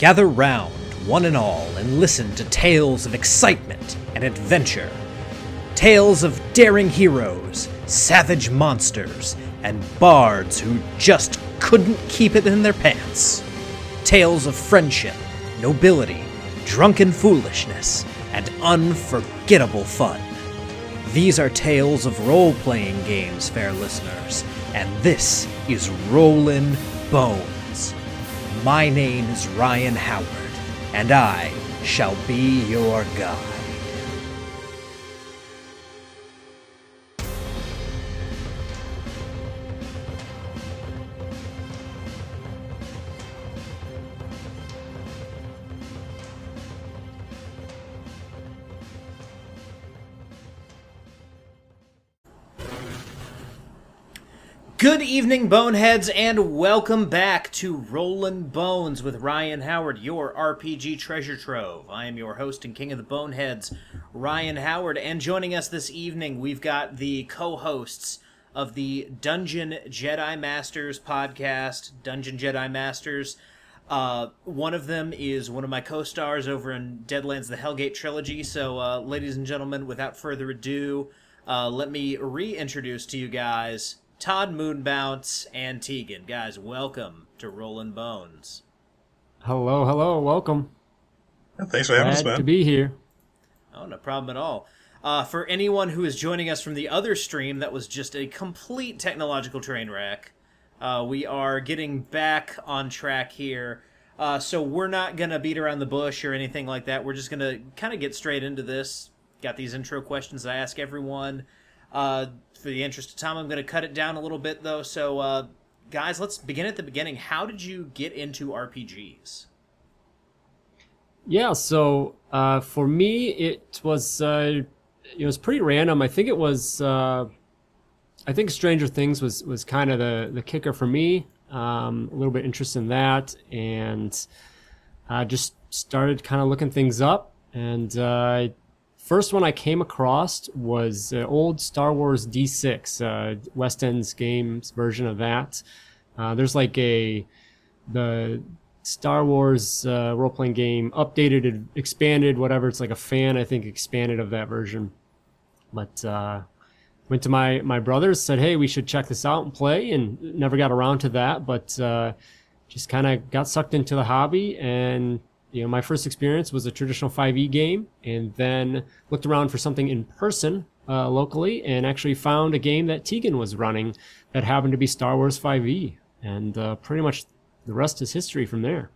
Gather round, one and all, and listen to tales of excitement and adventure. Tales of daring heroes, savage monsters, and bards who just couldn't keep it in their pants. Tales of friendship, nobility, drunken foolishness, and unforgettable fun. These are tales of role playing games, fair listeners, and this is Rollin' Bones. My name is Ryan Howard, and I shall be your guide. Good evening, Boneheads, and welcome back to Rollin' Bones with Ryan Howard, your RPG treasure trove. I am your host and king of the Boneheads, Ryan Howard, and joining us this evening, we've got the co hosts of the Dungeon Jedi Masters podcast, Dungeon Jedi Masters. Uh, one of them is one of my co stars over in Deadlands The Hellgate Trilogy. So, uh, ladies and gentlemen, without further ado, uh, let me reintroduce to you guys Todd Moonbounce and Tegan. Guys, welcome to Rolling Bones. Hello, hello, welcome. Thanks for having us, Glad man. to be here. Oh, no problem at all. Uh, for anyone who is joining us from the other stream that was just a complete technological train wreck, uh, we are getting back on track here. Uh, so we're not going to beat around the bush or anything like that. We're just going to kind of get straight into this. Got these intro questions I ask everyone. Uh, for the interest of time, I'm going to cut it down a little bit, though. So, uh, guys, let's begin at the beginning. How did you get into RPGs? Yeah, so uh, for me, it was uh, it was pretty random. I think it was uh, I think Stranger Things was was kind of the the kicker for me. Um, a little bit interest in that, and I just started kind of looking things up. And uh, first one I came across was uh, old Star Wars D6, uh, West End's games version of that. Uh, there's like a the Star Wars uh, role playing game, updated, expanded, whatever. It's like a fan, I think, expanded of that version. But uh, went to my my brothers, said, "Hey, we should check this out and play," and never got around to that. But uh, just kind of got sucked into the hobby, and you know, my first experience was a traditional 5e game, and then looked around for something in person uh, locally, and actually found a game that Tegan was running that happened to be Star Wars 5e, and uh, pretty much the rest is history from there.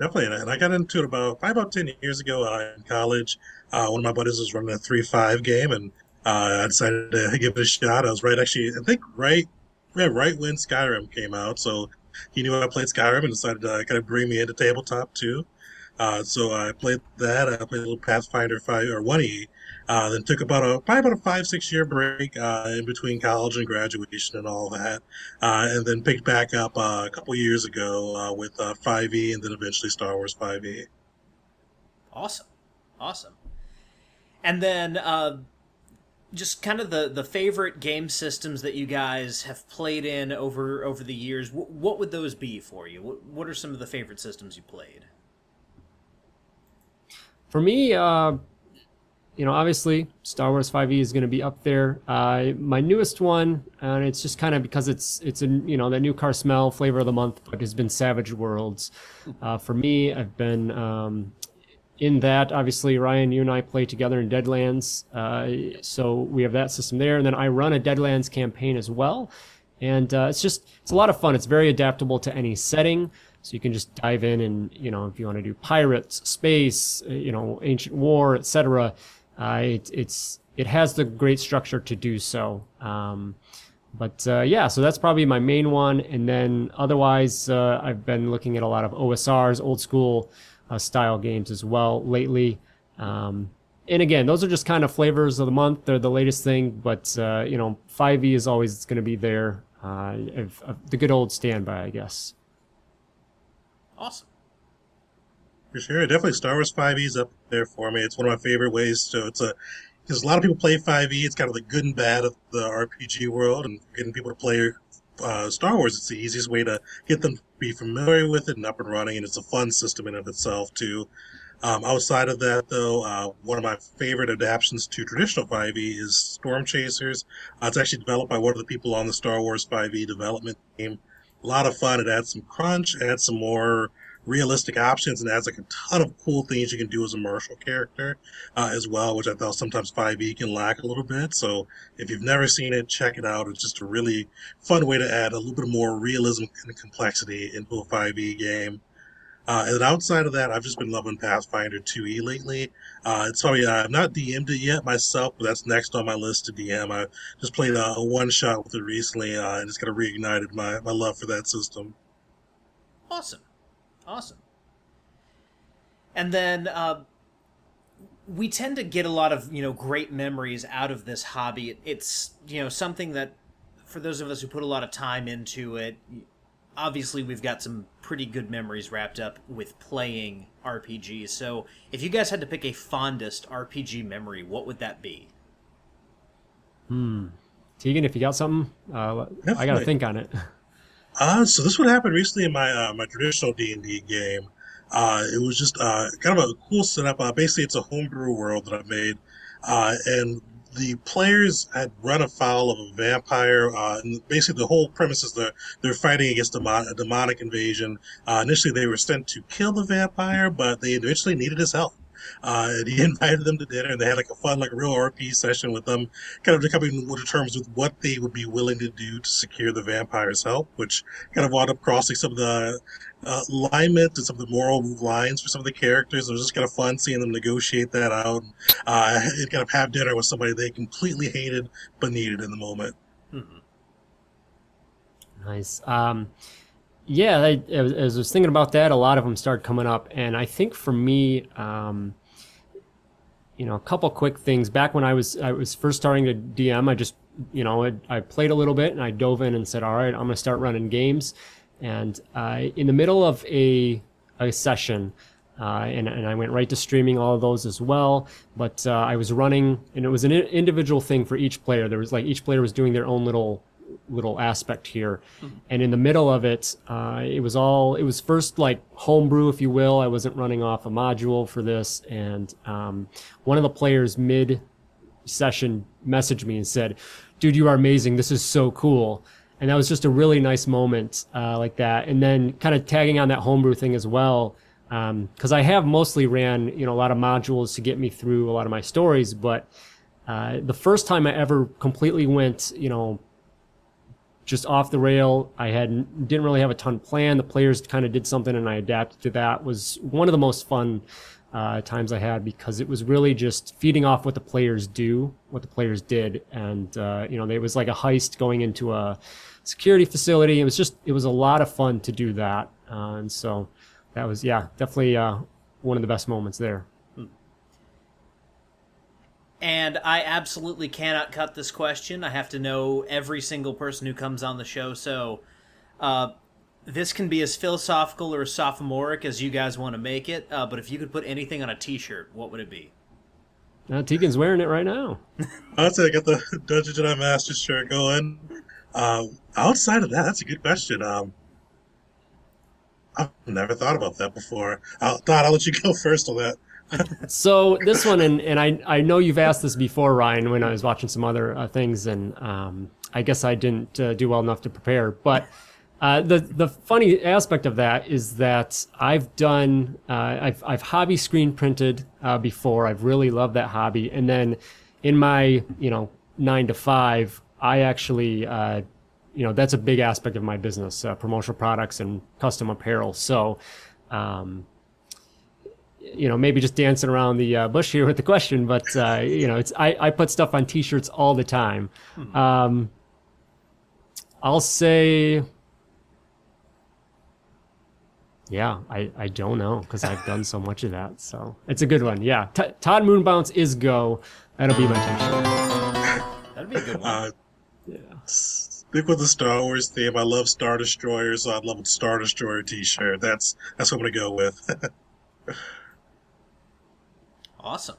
Definitely, and I got into it about probably about ten years ago uh, in college. Uh, one of my buddies was running a three-five game, and uh, I decided to give it a shot. I was right, actually, I think right, yeah, right when Skyrim came out. So he knew I played Skyrim and decided to kind of bring me into tabletop too. Uh, so I played that. I played a little Pathfinder five or one E. Uh, then took about a probably about a five six year break uh, in between college and graduation and all that, uh, and then picked back up uh, a couple years ago uh, with uh, 5e and then eventually Star Wars E. 5e. Awesome, awesome. And then, just kind of the the favorite game systems that you guys have played in over over the years. W- what would those be for you? What, what are some of the favorite systems you played? For me, uh, you know, obviously Star Wars 5e is going to be up there. Uh, my newest one, and it's just kind of because it's it's a you know that new car smell flavor of the month, but has been Savage Worlds. Uh, for me, I've been um, in that. Obviously, Ryan, you and I play together in Deadlands, uh, so we have that system there, and then I run a Deadlands campaign as well. And uh, it's just it's a lot of fun. It's very adaptable to any setting. So you can just dive in and you know if you want to do pirates, space, uh, you know, ancient war, etc. Uh, it, it's it has the great structure to do so. Um, but uh, yeah, so that's probably my main one. And then otherwise, uh, I've been looking at a lot of OSRs, old school uh, style games as well lately. Um, and again, those are just kind of flavors of the month. They're the latest thing, but uh, you know, 5e is always going to be there. Uh, of the good old standby, I guess. Awesome. For sure, definitely Star Wars 5e is up there for me. It's one of my favorite ways So It's a because a lot of people play 5e. It's kind of the good and bad of the RPG world, and getting people to play uh, Star Wars, it's the easiest way to get them to be familiar with it and up and running, and it's a fun system in of itself too. Um, outside of that, though, uh, one of my favorite adaptations to traditional 5e is Storm Chasers. Uh, it's actually developed by one of the people on the Star Wars 5e development team. A lot of fun. It adds some crunch, adds some more realistic options, and adds like a ton of cool things you can do as a martial character uh, as well, which I thought sometimes 5e can lack a little bit. So if you've never seen it, check it out. It's just a really fun way to add a little bit more realism and complexity into a 5e game. Uh, and outside of that, I've just been loving Pathfinder 2e lately. Uh, it's probably, uh, I've not DM'd it yet myself, but that's next on my list to DM. I just played a, a one shot with it recently, uh, and it's kind of reignited my, my love for that system. Awesome. Awesome. And then uh, we tend to get a lot of, you know, great memories out of this hobby. It's, you know, something that for those of us who put a lot of time into it, obviously we've got some pretty good memories wrapped up with playing RPGs. So, if you guys had to pick a fondest RPG memory, what would that be? Hmm. Tegan, if you got something, uh, I got to think on it. Uh, so this would happen recently in my uh, my traditional D and D game. Uh, it was just uh, kind of a cool setup. Uh, basically, it's a homebrew world that I made, uh, and the players had run afoul of a vampire. Uh, and basically, the whole premise is they're they're fighting against a, mon- a demonic invasion. Uh, initially, they were sent to kill the vampire, but they eventually needed his help. Uh, and he invited them to dinner, and they had like a fun, like a real RP session with them, kind of coming to terms with what they would be willing to do to secure the vampire's help, which kind of wound up crossing some of the uh, alignment and some of the moral lines for some of the characters. It was just kind of fun seeing them negotiate that out, uh, and kind of have dinner with somebody they completely hated but needed in the moment. Nice. Um, yeah, I, as I was thinking about that, a lot of them started coming up, and I think for me, um, you know, a couple quick things. Back when I was I was first starting to DM, I just you know I, I played a little bit and I dove in and said, all right, I'm to start running games, and in the middle of a a session. Uh, and, and I went right to streaming all of those as well. But uh, I was running, and it was an individual thing for each player. There was like each player was doing their own little little aspect here. And in the middle of it, uh, it was all, it was first like homebrew, if you will. I wasn't running off a module for this. And um, one of the players mid session messaged me and said, dude, you are amazing. This is so cool. And that was just a really nice moment uh, like that. And then kind of tagging on that homebrew thing as well. Because I have mostly ran, you know, a lot of modules to get me through a lot of my stories, but uh, the first time I ever completely went, you know, just off the rail. I had didn't really have a ton planned. The players kind of did something, and I adapted to that. Was one of the most fun uh, times I had because it was really just feeding off what the players do, what the players did, and uh, you know, it was like a heist going into a security facility. It was just it was a lot of fun to do that, uh, and so that was yeah definitely uh, one of the best moments there. And I absolutely cannot cut this question. I have to know every single person who comes on the show. So, uh, this can be as philosophical or sophomoric as you guys want to make it. Uh, but if you could put anything on a T-shirt, what would it be? Uh, Tegan's wearing it right now. I'd say I got the Dungeon Jedi Master shirt going. Uh, outside of that, that's a good question. Um, I've never thought about that before. I thought I'll let you go first on that. So this one, and, and I I know you've asked this before, Ryan, when I was watching some other uh, things, and um, I guess I didn't uh, do well enough to prepare. But uh, the the funny aspect of that is that I've done uh, I've I've hobby screen printed uh, before. I've really loved that hobby, and then in my you know nine to five, I actually. Uh, you know that's a big aspect of my business, promotional products and custom apparel. So, um, you know, maybe just dancing around the uh, bush here with the question, but uh, you know, it's I, I put stuff on T-shirts all the time. Um, I'll say, yeah, I, I don't know because I've done so much of that. So it's a good one. Yeah, T- Todd Moonbounce is go. That'll be my T-shirt. That'd be a good one. Uh, Yeah. stick with the Star Wars theme. I love Star Destroyer, so I'd love a Star Destroyer T-shirt. That's that's what I'm gonna go with. Awesome.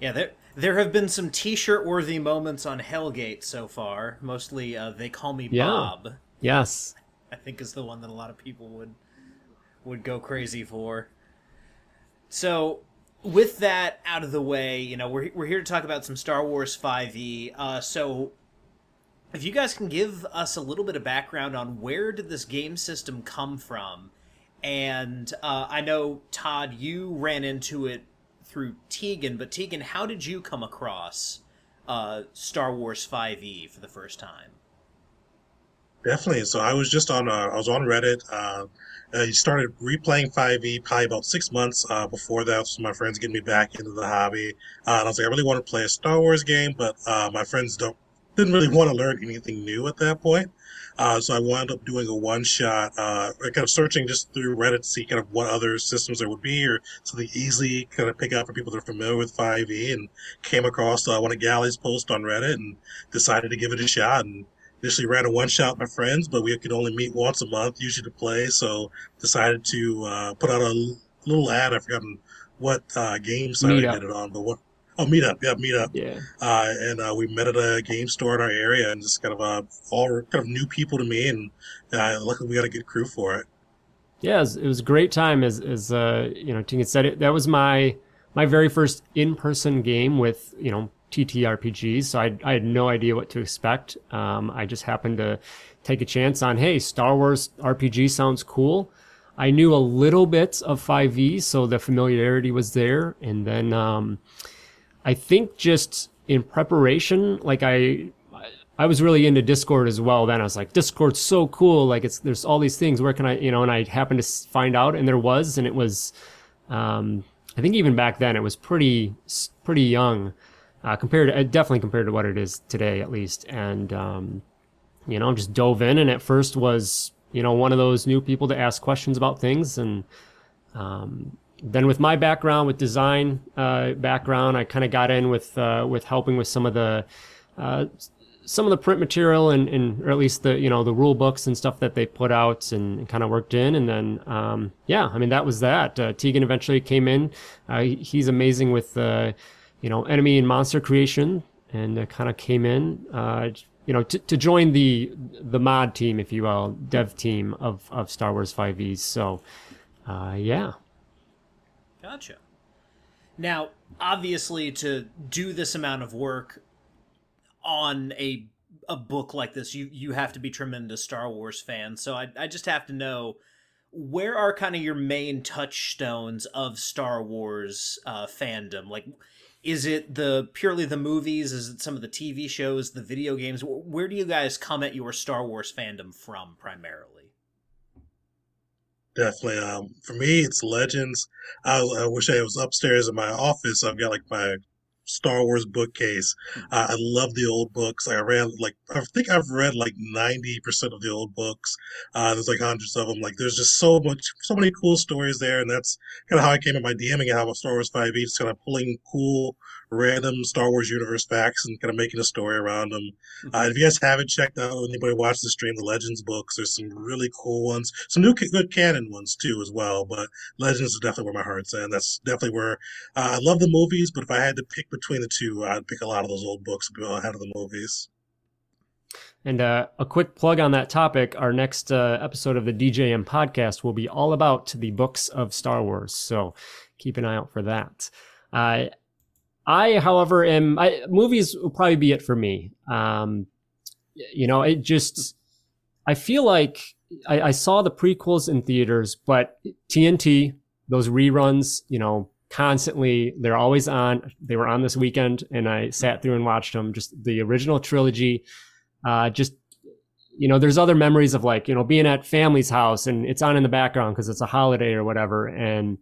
Yeah, there There have been some T-shirt worthy moments on Hellgate so far. Mostly, uh, they call me Yeah. Bob. Yes. I think is the one that a lot of people would would go crazy for. So, with that out of the way, you know, we're we're here to talk about some Star Wars 5e. Uh, so, if you guys can give us a little bit of background on where did this game system come from, and uh, I know Todd, you ran into it through Tegan, but Tegan, how did you come across uh, Star Wars 5e for the first time? Definitely. So I was just on, uh, I was on Reddit. Uh, I started replaying 5e probably about six months uh, before that. So my friends getting me back into the hobby. Uh, and I was like, I really want to play a Star Wars game, but uh, my friends don't didn't really want to learn anything new at that point. Uh, so I wound up doing a one shot, uh, kind of searching just through Reddit to see kind of what other systems there would be or something easy kind of pick up for people that are familiar with 5e and came across uh, one of Galley's posts on Reddit and decided to give it a shot. And initially ran a one shot with my friends, but we could only meet once a month usually to play. So decided to uh, put out a little ad. I've forgotten what uh, game site I did it on, but what? Oh, Meetup, yeah, Meetup. Yeah. Uh, and uh, we met at a game store in our area, and just kind of uh, all kind of new people to me, and uh, luckily we got a good crew for it. Yeah, it was, it was a great time. As as uh, you know, Tegan said, it that was my my very first in person game with you know TTRPGs. So I I had no idea what to expect. Um, I just happened to take a chance on hey, Star Wars RPG sounds cool. I knew a little bit of 5e, so the familiarity was there, and then um, I think just in preparation, like I I was really into Discord as well. Then I was like, Discord's so cool. Like it's there's all these things. Where can I, you know? And I happened to find out, and there was, and it was, um, I think even back then it was pretty pretty young, uh, compared to, uh, definitely compared to what it is today, at least. And um, you know, just dove in, and at first was you know one of those new people to ask questions about things, and um, then with my background with design uh, background, I kind of got in with uh, with helping with some of the uh, some of the print material and, and or at least the you know the rule books and stuff that they put out and, kind of worked in. And then um, yeah I mean that was that. Uh, Tegan eventually came in. Uh, he's amazing with uh, you know enemy and monster creation and kind of came in you know to, to join the the mod team if you will dev team of of Star Wars 5e so uh, yeah Gotcha. Now, obviously, to do this amount of work on a a book like this, you you have to be tremendous Star Wars fan. So I I just have to know where are kind of your main touchstones of Star Wars uh, fandom? Like, is it the purely the movies? Is it some of the TV shows, the video games? Where do you guys come at your Star Wars fandom from primarily? Definitely. Um, for me, it's Legends. I, I wish I was upstairs in my office. I've got like my Star Wars bookcase. Uh, I love the old books. I read like I think I've read like ninety percent of the old books. Uh, there's like hundreds of them. Like there's just so much, so many cool stories there, and that's kind of how I came at my DMing and how Star Wars Five E, just kind of pulling cool, random Star Wars universe facts and kind of making a story around them. Uh, if you guys haven't checked out, anybody watched the stream, the Legends books, there's some really cool ones, some new good canon ones too as well. But Legends is definitely where my heart's at. And that's definitely where uh, I love the movies. But if I had to pick between the two, I'd pick a lot of those old books ahead of the movies. And uh, a quick plug on that topic our next uh, episode of the DJM podcast will be all about the books of Star Wars. So keep an eye out for that. Uh, I, however, am. I, movies will probably be it for me. Um, you know, it just. I feel like I, I saw the prequels in theaters, but TNT, those reruns, you know, constantly, they're always on. They were on this weekend, and I sat through and watched them. Just the original trilogy uh, just you know there's other memories of like you know being at family's house and it's on in the background because it's a holiday or whatever and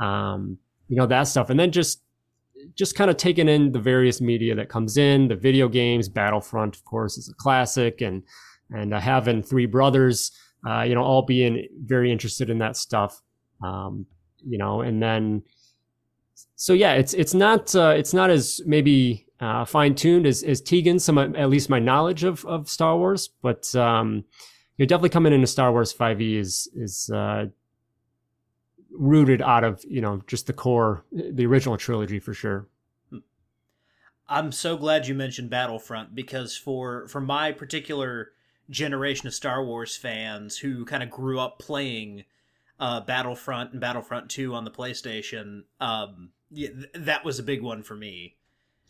um, you know that stuff and then just just kind of taking in the various media that comes in the video games battlefront of course is a classic and and uh, having three brothers uh, you know all being very interested in that stuff um, you know and then so yeah it's it's not uh, it's not as maybe uh, fine tuned as, as Tegan, some at least my knowledge of, of Star Wars, but um, you're definitely coming into Star Wars 5e is is uh, rooted out of you know just the core, the original trilogy for sure. I'm so glad you mentioned Battlefront because for for my particular generation of Star Wars fans who kind of grew up playing uh, Battlefront and Battlefront 2 on the PlayStation, um, yeah, th- that was a big one for me.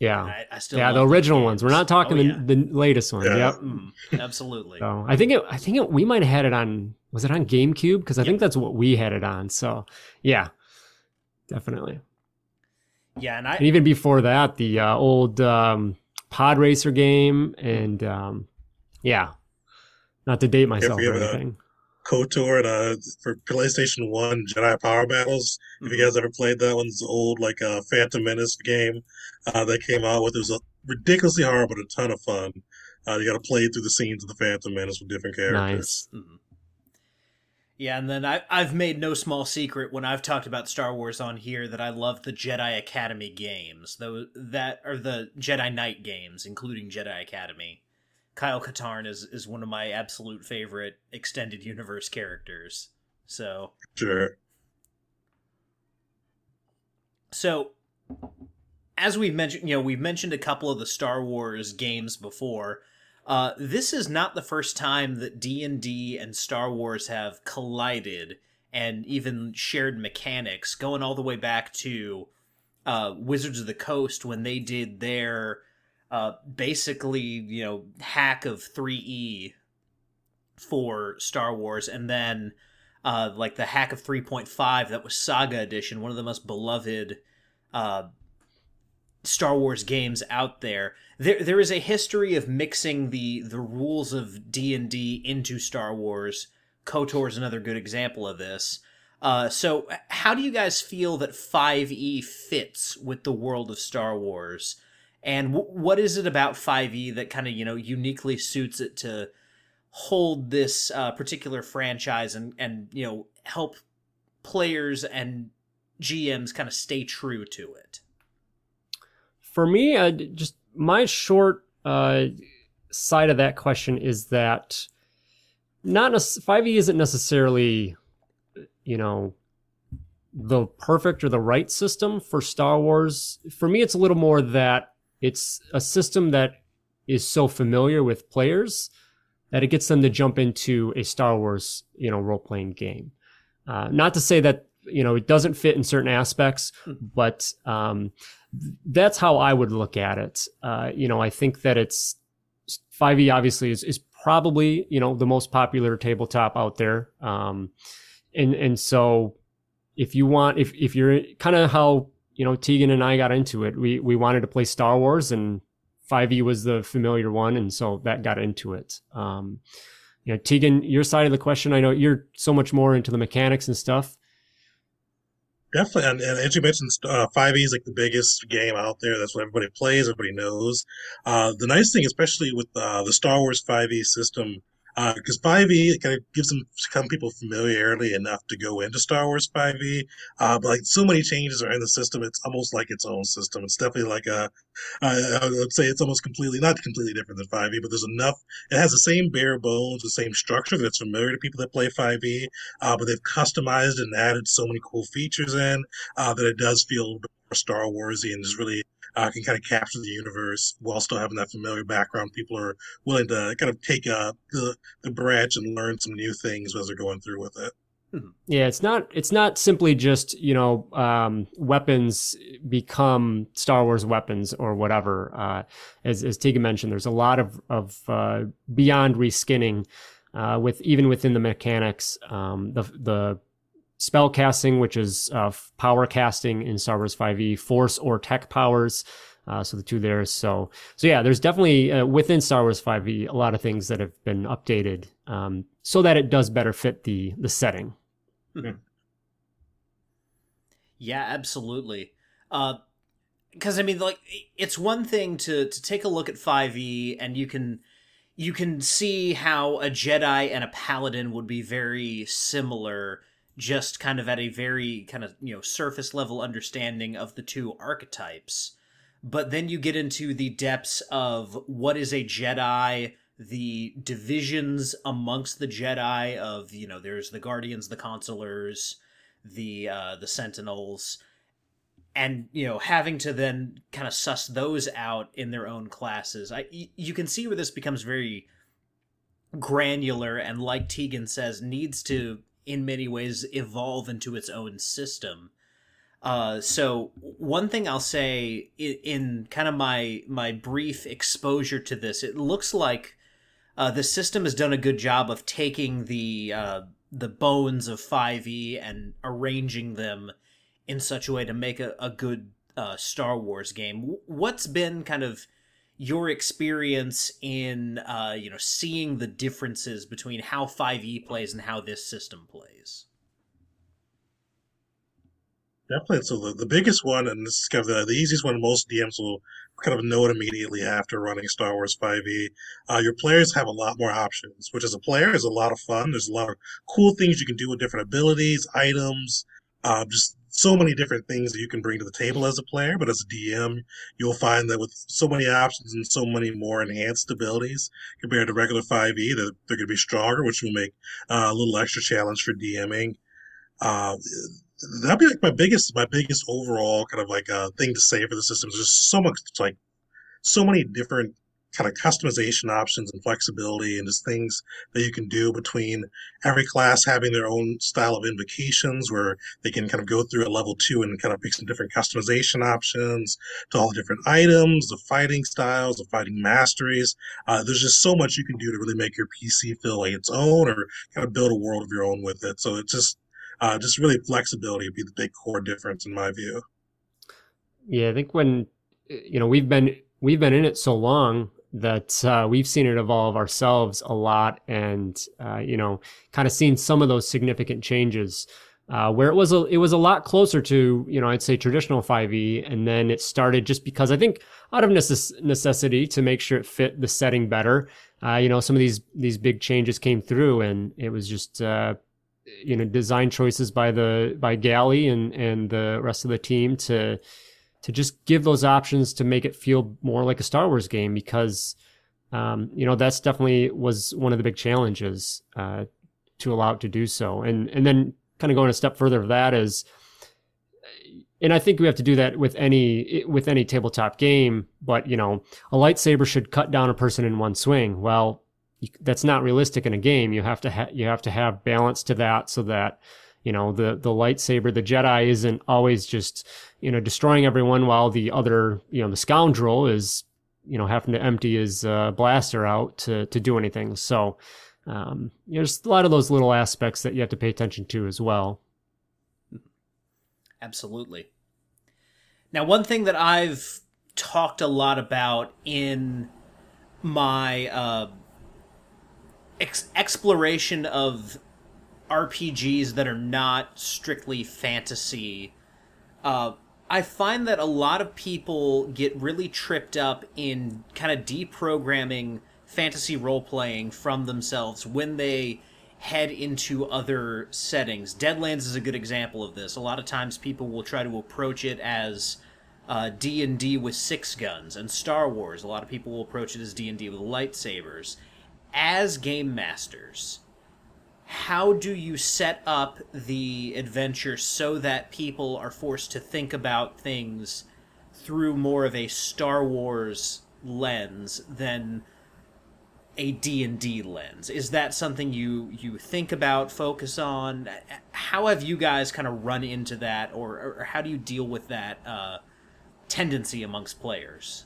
Yeah, I, I still yeah, the original games. ones. We're not talking Oh, yeah. the, the latest ones. Yeah. Yep. Mm, absolutely. So I think it. I think it, we might have had it on. Was it on GameCube? Because I Yeah. think that's what we had it on. So yeah, definitely. Yeah, and I And even before that, the uh, old um, Pod Racer game, and um, yeah, not to date myself or have a- anything. KOTOR and uh, for PlayStation One Jedi Power Battles. If you guys ever played that one's old like uh, Phantom Menace game uh, that came out with, it was a ridiculously hard but a ton of fun. Uh, you got to play through the scenes of the Phantom Menace with different characters. Nice. Mhm. Yeah, and then I, I've made no small secret when I've talked about Star Wars on here that I love the Jedi Academy games, though that are the Jedi Knight games, including Jedi Academy. Kyle Katarn is, is one of my absolute favorite extended universe characters. So, Sure. so as we've mentioned, you know, we've mentioned a couple of the Star Wars games before. Uh, this is not the first time that D and D and Star Wars have collided and even shared mechanics, going all the way back to uh, Wizards of the Coast when they did their uh, basically, you know, hack of three E for Star Wars, and then uh, like the hack of three point five that was Saga Edition, one of the most beloved uh, Star Wars games out there. There there is a history of mixing the the rules of D and D into Star Wars. KOTOR is another good example of this. Uh, so, how do you guys feel that 5e fits with the world of Star Wars? And w- what is it about 5e that kind of, you know, uniquely suits it to hold this uh, particular franchise and, and, you know, help players and GMs kind of stay true to it? For me, just my short uh, side of that question is that not five E isn't necessarily, you know, the perfect or the right system for Star Wars. For me, it's a little more that it's a system that is so familiar with players that it gets them to jump into a Star Wars, you know, role playing game. Uh, not to say that you know it doesn't fit in certain aspects, but um, that's how I would look at it. Uh, you know, I think that it's 5e obviously is, is probably, you know, the most popular tabletop out there. Um, and, and so if you want, if, if you're kind of how, you know, Tegan and I got into it, we, we wanted to play Star Wars and 5e was the familiar one. And so that got into it. Um, you know, Tegan, your side of the question, I know you're so much more into the mechanics and stuff. Definitely, and, and as you mentioned, uh, 5e is like the biggest game out there. That's what everybody plays, everybody knows. Uh, the nice thing, especially with uh, the Star Wars 5e system, because 5e kind of gives them some people familiarity enough to go into Star Wars 5e. Uh, but like so many changes are in the system, it's almost like its own system. It's definitely like a, I would say it's almost completely, not completely different than 5e, but there's enough. It has the same bare bones, the same structure that's familiar to people that play 5e, uh, but they've customized and added so many cool features in uh, that it does feel Star Warsy and is really uh, can kind of capture the universe while still having that familiar background. People are willing to kind of take uh, the the branch and learn some new things as they're going through with it. Yeah, it's not it's not simply just you know um, weapons become Star Wars weapons or whatever. Uh, as as Tegan mentioned, there's a lot of of uh, beyond reskinning uh, with even within the mechanics. Um, the the spell casting, which is uh, power casting in Star Wars 5e, force or tech powers. Uh, so the two there. So so yeah, there's definitely uh, within Star Wars 5e a lot of things that have been updated um, so that it does better fit the the setting. Yeah, absolutely. Because I mean, like, it's one thing to to take a look at Five E, and you can you can see how a Jedi and a Paladin would be very similar, just kind of at a very kind of you know surface level understanding of the two archetypes. But then you get into the depths of what is a Jedi, the divisions amongst the Jedi of you know there's the Guardians, the Consulars, the uh, the Sentinels, and you know having to then kind of suss those out in their own classes. I you can see where this becomes very granular and like Tegan says needs to in many ways evolve into its own system. Uh, so one thing I'll say in, in, kind of my my brief exposure to this, it looks like uh, the system has done a good job of taking the uh, the bones of 5e and arranging them in such a way to make a, a good uh, Star Wars game. What's been kind of your experience in uh, you know seeing the differences between how 5e plays and how this system plays? Definitely. So the, the biggest one and this is kind of the, the easiest one most dms will kind of know it immediately after running star wars 5e uh, your players have a lot more options which as a player is a lot of fun. There's a lot of cool things you can do with different abilities items uh, just so many different things that you can bring to the table as a player, but as a DM, you'll find that with so many options and so many more enhanced abilities compared to regular 5e, that they're going to be stronger, which will make uh, a little extra challenge for DMing. Uh, that'd be like my biggest, my biggest overall kind of like uh, thing to say for the system. There's just so much, like, so many different kind of customization options and flexibility and just things that you can do between every class having their own style of invocations where they can kind of go through a level two and kind of pick some different customization options to all the different items, the fighting styles, the fighting masteries. Uh, there's just so much you can do to really make your PC feel like its own or kind of build a world of your own with it. So it's just, uh, just really flexibility would be the big core difference in my view. Yeah, I think when, you know, we've been, we've been in it so long that uh, we've seen it evolve ourselves a lot and uh, you know kind of seen some of those significant changes uh, where it was a it was a lot closer to you know I'd say traditional 5e and then it started just because I think out of necess- necessity to make sure it fit the setting better uh, you know some of these these big changes came through and it was just uh, you know design choices by the by Galley and and the rest of the team to to just give those options to make it feel more like a Star Wars game because um, you know that's definitely was one of the big challenges uh, to allow it to do so. And and then kind of going a step further of that is and I think we have to do that with any with any tabletop game but you know a lightsaber should cut down a person in one swing. Well that's not realistic in a game. You have to ha- you have to have balance to that so that you know the the lightsaber. The jedi isn't always just you know destroying everyone while the other you know the scoundrel is you know having to empty his uh, blaster out to to do anything. So um, there's a lot of those little aspects that you have to pay attention to as well. Absolutely. Now one thing that i've talked a lot about in my uh, ex- exploration of RPGs that are not strictly fantasy, uh, I find that a lot of people get really tripped up in kind of deprogramming fantasy role playing from themselves when they head into other settings. Deadlands is a good example of this. A lot of times people will try to approach it as uh, D&D with six guns and Star Wars. A lot of people will approach it as D&D with lightsabers. As game masters, how do you set up the adventure so that people are forced to think about things through more of a Star Wars lens than a D&D lens? Is that something you you think about, focus on? How have you guys kind of run into that or, or how do you deal with that uh, tendency amongst players?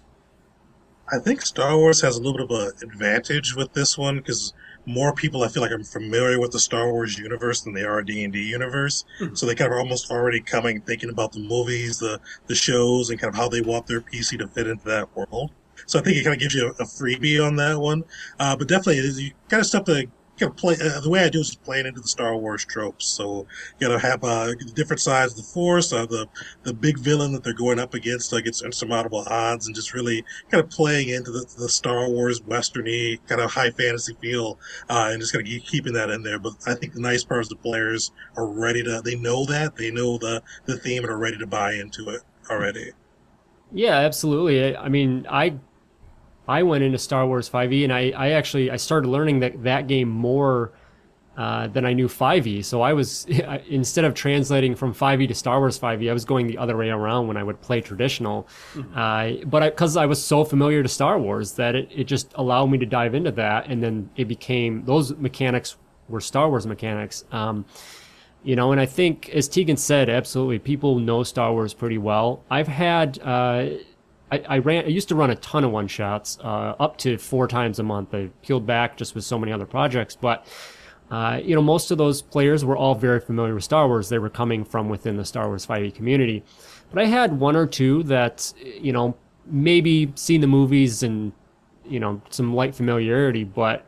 I think Star Wars has a little bit of an advantage with this one because more people I feel like are familiar with the Star Wars universe than they are D and D universe. Mm-hmm. So they kind of are almost already coming thinking about the movies, the the shows, and kind of how they want their PC to fit into that world. So I think it kind of gives you a, a freebie on that one. Uh, but definitely, you kind of stuff to kind of play. Uh, the way I do is playing into the Star Wars tropes. So you know, have uh, different sides of the Force, uh, the the big villain that they're going up against like it's insurmountable odds, and just really kind of playing into the, the Star Wars westerny kind of high fantasy feel, uh, and just kind of keep, keeping that in there. But I think the nice part is the players are ready to. They know that they know the the theme and are ready to buy into it already. Yeah, absolutely. I mean, I I went into Star Wars 5e and I, I actually I started learning that that game more uh, than I knew 5e. So I was instead of translating from 5e to Star Wars 5e, I was going the other way around when I would play traditional. Mm-hmm. Uh, but because I, I, was so familiar to Star Wars that it, it just allowed me to dive into that, and then it became those mechanics were Star Wars mechanics. Um, you know, and I think as Tegan said, absolutely, people know Star Wars pretty well. I've had. Uh, I, I, ran. I used to run a ton of one shots, uh, up to four times a month. I peeled back just with so many other projects, but uh, you know, most of those players were all very familiar with Star Wars. They were coming from within the Star Wars 5e community. But I had one or two that, you know, maybe seen the movies and, you know, some light familiarity, but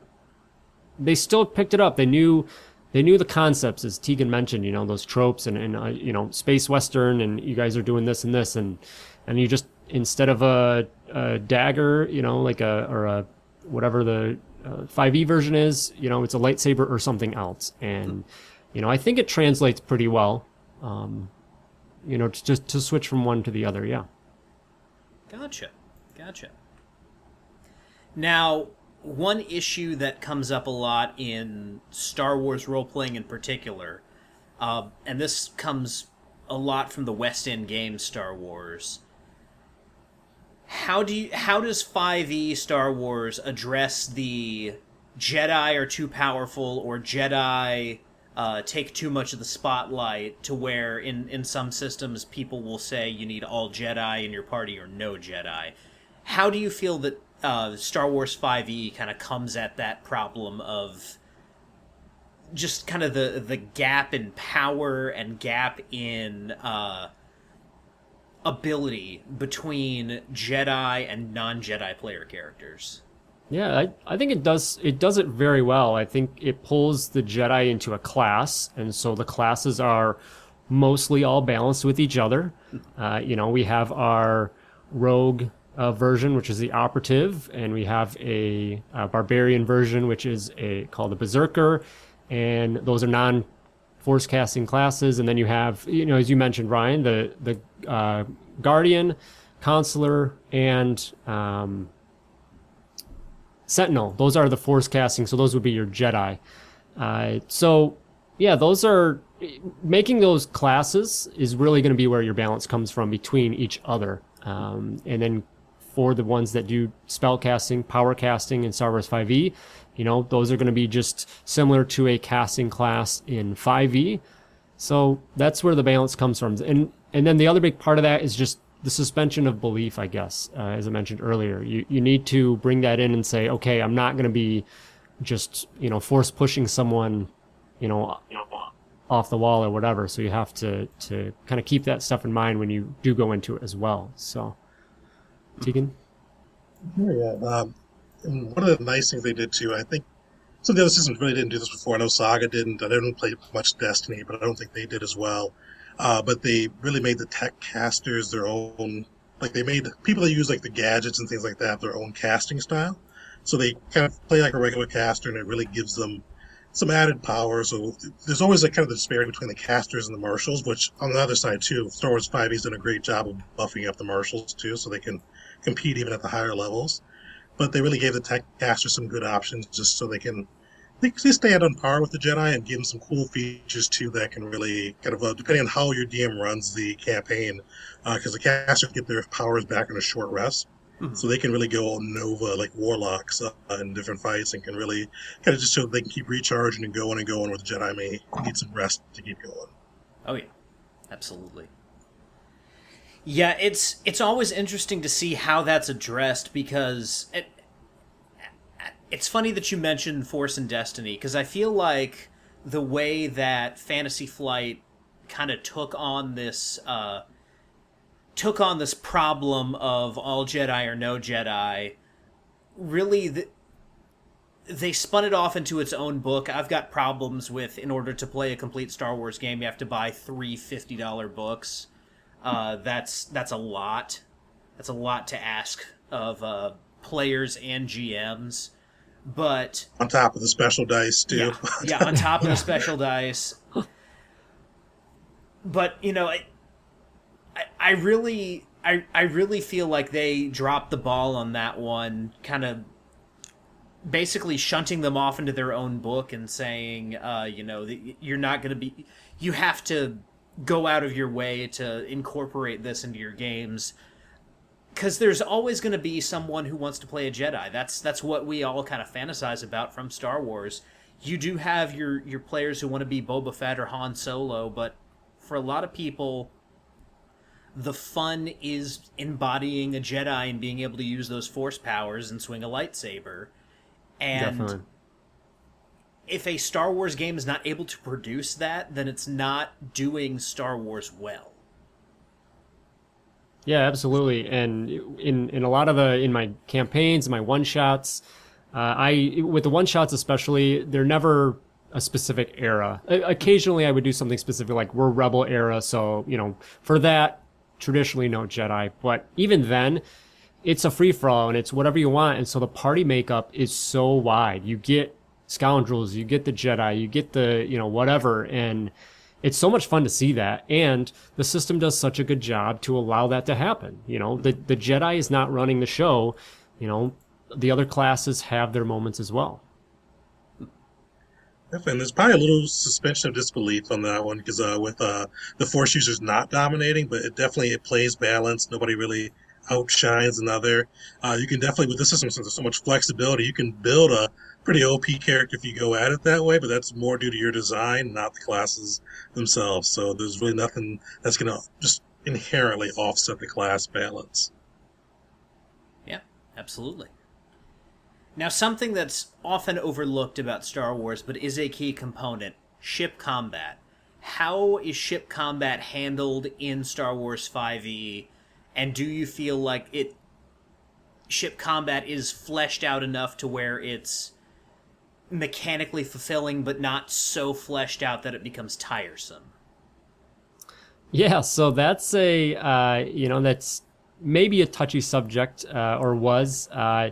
they still picked it up. They knew they knew the concepts, as Tegan mentioned, you know, those tropes and, and uh, you know, space western, and you guys are doing this and this, and and you just instead of a, a dagger, you know, like a or a whatever the uh, 5e version is, you know, it's a lightsaber or something else. And, you know, I think it translates pretty well. Um, you know, to, just to switch from one to the other. Yeah. Gotcha. Gotcha. Now, one issue that comes up a lot in Star Wars role playing in particular, uh, and this comes a lot from the West End game Star Wars, how do you how does 5e Star Wars address the Jedi are too powerful or Jedi uh, take too much of the spotlight to where in in some systems people will say you need all Jedi in your party or no Jedi. How do you feel that uh, Star Wars 5e kind of comes at that problem of just kind of the the gap in power and gap in uh, ability between Jedi and non-Jedi player characters. Yeah, I, I think it does it does it very well. I think it pulls the Jedi into a class, and so the classes are mostly all balanced with each other. Uh, you know, we have our rogue uh, version, which is the operative, and we have a, a, barbarian version, which is a called the berserker, and those are non force casting classes, and then you have, you know, as you mentioned, Ryan, the the uh, guardian, consular, and um, sentinel. Those are the force casting, so those would be your Jedi. Uh, so yeah, those are making those classes is really going to be where your balance comes from between each other, um, and then for the ones that do spell casting, power casting, and Star Wars 5e, you know, those are going to be just similar to a casting class in 5e. So that's where the balance comes from. And and then the other big part of that is just the suspension of belief, I guess, uh, as I mentioned earlier. You you need to bring that in and say, okay, I'm not going to be just you know force pushing someone, you know, off the wall or whatever. So you have to to kind of keep that stuff in mind when you do go into it as well. So, Tegan. Yeah, um, and one of the nice things they did too, I think some of the other systems really didn't do this before. I know Saga didn't. I didn't play much Destiny, but I don't think they did as well. Uh, but they really made the tech casters their own. Like they made people that use like the gadgets and things like that their own casting style. So they kind of play like a regular caster, and it really gives them some added power. So there's always a kind of the disparity between the casters and the martials, which on the other side too, Star Wars 5e's done a great job of buffing up the martials too, so they can compete even at the higher levels but they really gave the tech caster some good options just so they can they, they stay on par with the Jedi and give them some cool features too that can really kind of uh, depending on how your DM runs the campaign because uh, the casters get their powers back in a short rest. Mm-hmm. So they can really go Nova like warlocks uh, in different fights and can really kind of just so they can keep recharging and going and going with Jedi may need some rest to keep going. Oh yeah, absolutely. Yeah, it's it's always interesting to see how that's addressed because it, it's funny that you mentioned Force and Destiny because I feel like the way that Fantasy Flight kind of took on this uh, took on this problem of all Jedi or no Jedi really the, they spun it off into its own book. I've got problems with in order to play a complete Star Wars game, you have to buy three $50 books uh, that's that's a lot. That's a lot to ask of uh, players and GMs. But on top of the special dice too. Yeah, yeah on top of the special dice. But you know, I, I, I really, I, I really feel like they dropped the ball on that one. Kind of basically shunting them off into their own book and saying, uh, you know, you're not going to be, you have to go out of your way to incorporate this into your games because there's always going to be someone who wants to play a Jedi. That's that's what we all kind of fantasize about from Star Wars. You do have your your players who want to be Boba Fett or Han Solo, but for a lot of people, the fun is embodying a Jedi and being able to use those Force powers and swing a lightsaber. And Definitely. If a Star Wars game is not able to produce that, then it's not doing Star Wars well. Yeah, absolutely. And in in a lot of the in my campaigns, my one shots, uh, I with the one shots especially, they're never a specific era. Occasionally, I would do something specific, like we're Rebel era, so you know, for that, traditionally no Jedi. But even then, it's a free for all and it's whatever you want. And so the party makeup is so wide. You get scoundrels, you get the Jedi, you get the, you know, whatever. And it's so much fun to see that. And the system does such a good job to allow that to happen. You know, the, the Jedi is not running the show. You know, the other classes have their moments as well. And there's probably a little suspension of disbelief on that one because uh, with uh, the force users not dominating, but it definitely it plays balance. Nobody really outshines another. Uh, you can definitely with this system since there's so much flexibility, you can build a pretty OP character if you go at it that way. But that's more due to your design, not the classes themselves. So there's really nothing that's going to just inherently offset the class balance. Yeah, absolutely. Now, something that's often overlooked about Star Wars, but is a key component ship combat. How is ship combat handled in Star Wars 5e and do you feel like it ship combat is fleshed out enough to where it's mechanically fulfilling but not so fleshed out that it becomes tiresome yeah so that's a uh, you know that's maybe a touchy subject uh, or was uh,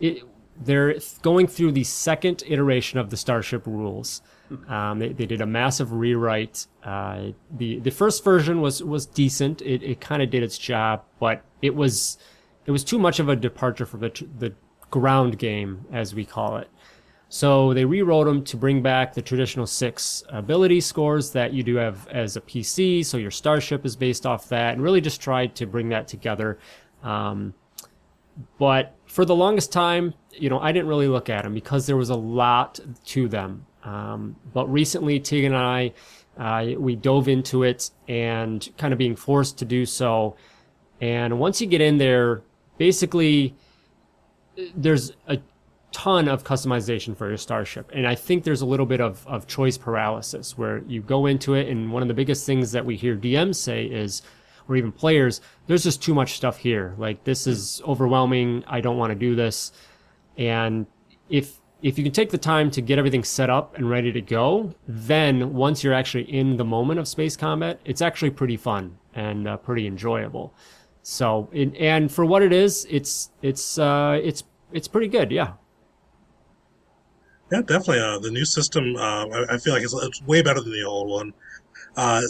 it, they're going through the second iteration of the starship rules um, they, they, did a massive rewrite. Uh, the the first version was was decent. It, it kind of did its job, but it was it was too much of a departure from the the ground game as we call it. So they rewrote them to bring back the traditional six ability scores that you do have as a PC. So your starship is based off that, and really just tried to bring that together. Um, but for the longest time, you know, I didn't really look at them because there was a lot to them. Um, but recently, Tegan and I, uh, we dove into it and kind of being forced to do so. And once you get in there, basically, there's a ton of customization for your starship. And I think there's a little bit of, of choice paralysis where you go into it. And one of the biggest things that we hear DMs say is, or even players, there's just too much stuff here. Like, this is overwhelming. I don't want to do this. And if if you can take the time to get everything set up and ready to go, then once you're actually in the moment of space combat, it's actually pretty fun and uh, pretty enjoyable. So, it, and for what it is, it's it's uh, it's it's pretty good. Yeah. Yeah, definitely. Uh, the new system, uh, I, I, feel like it's, it's, way better than the old one. Uh,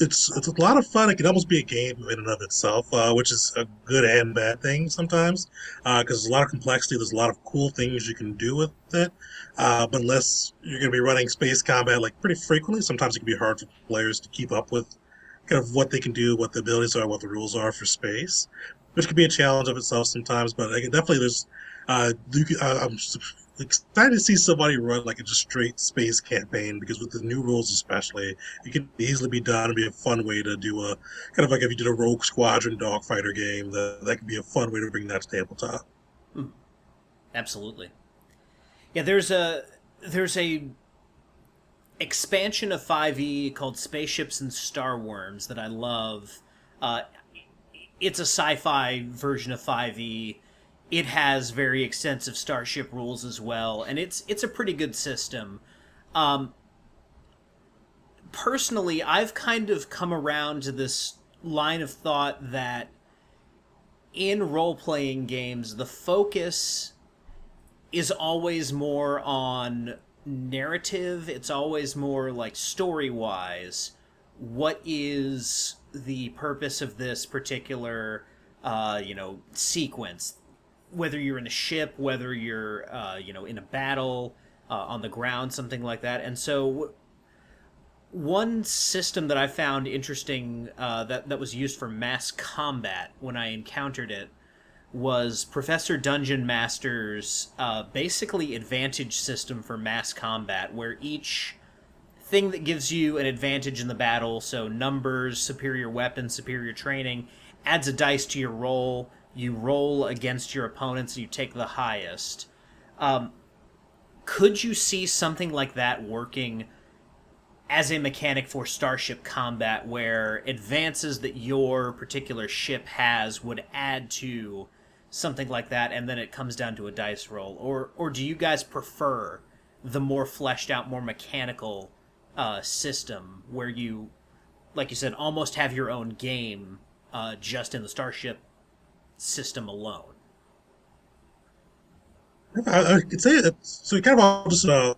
it's it's a lot of fun. It can almost be a game in and of itself, uh, which is a good and bad thing sometimes, because uh, there's a lot of complexity. There's a lot of cool things you can do with it, uh, but unless you're going to be running space combat like pretty frequently, sometimes it can be hard for players to keep up with kind of what they can do, what the abilities are, what the rules are for space, which can be a challenge of itself sometimes. But definitely, there's uh, uh I'm excited to see somebody run like a just straight space campaign because with the new rules especially it can easily be done and be a fun way to do a kind of like if you did a rogue squadron dogfighter game that that could be a fun way to bring that to tabletop. Hmm. absolutely. Yeah there's a there's a expansion of 5e called Spaceships and Starwyrms that i love. Uh, it's a sci-fi version of 5e it has very extensive starship rules as well, and it's it's a pretty good system. Um, personally, I've kind of come around to this line of thought that in role playing games, the focus is always more on narrative, it's always more like story wise. What is the purpose of this particular, uh, you know, sequence? Whether you're in a ship, whether you're uh, you know in a battle uh, on the ground, something like that. And so, one system that I found interesting uh, that that was used for mass combat when I encountered it was Professor Dungeon Master's uh, basically advantage system for mass combat, where each thing that gives you an advantage in the battle, so numbers, superior weapons, superior training, adds a dice to your roll. You roll against your opponents and you take the highest. Um, could you see something like that working as a mechanic for starship combat where advances that your particular ship has would add to something like that and then it comes down to a dice roll or or do you guys prefer the more fleshed out more mechanical uh, system where you like you said almost have your own game uh, just in the starship system alone I, I could say it. So kind of all just uh,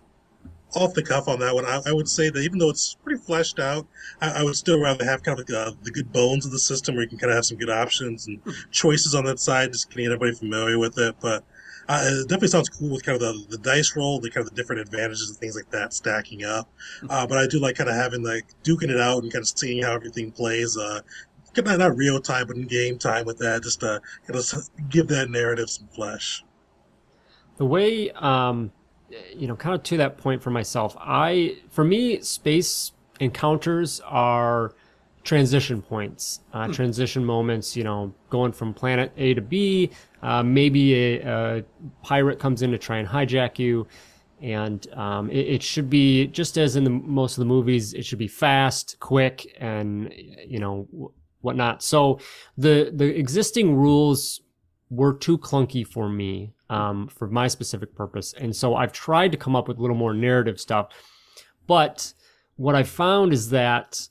off the cuff on that one. I, I, would say that even though it's pretty fleshed out, I, I would still rather have kind of uh, the good bones of the system where you can kind of have some good options and choices on that side, just getting everybody familiar with it. But uh, it definitely sounds cool with kind of the, the dice roll, the kind of the different advantages and things like that stacking up. Uh, but I do like kind of having like duking it out and kind of seeing how everything plays. Uh, not, not real time, but in game time with that, just to kind of give that narrative some flesh the way um, you know kind of to that point for myself i for me space encounters are transition points uh, hmm. transition moments you know going from planet a to b uh, maybe a, a, pirate comes in to try and hijack you and um, it, it, should be just as in the most of the movies it should be fast quick and you know whatnot so the the existing rules were too clunky for me um, for my specific purpose. And so I've tried to come up with a little more narrative stuff. But what I found is that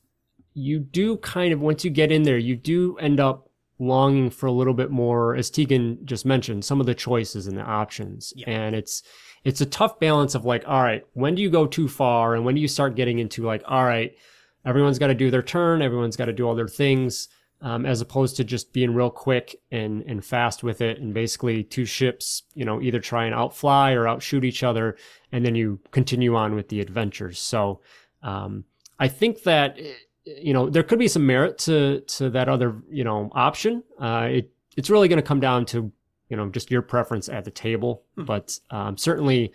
you do kind of, once you get in there, you do end up longing for a little bit more, as Tegan just mentioned, some of the choices and the options. Yeah. And it's, it's a tough balance of like, all right, when do you go too far? And when do you start getting into like, all right, everyone's got to do their turn, everyone's got to do all their things um, as opposed to just being real quick and, and fast with it. And basically, two ships, you know, either try and outfly or outshoot each other, and then you continue on with the adventures. So um, I think that you know there could be some merit to to that other you know option. Uh, it it's really going to come down to you know just your preference at the table, hmm. but um, certainly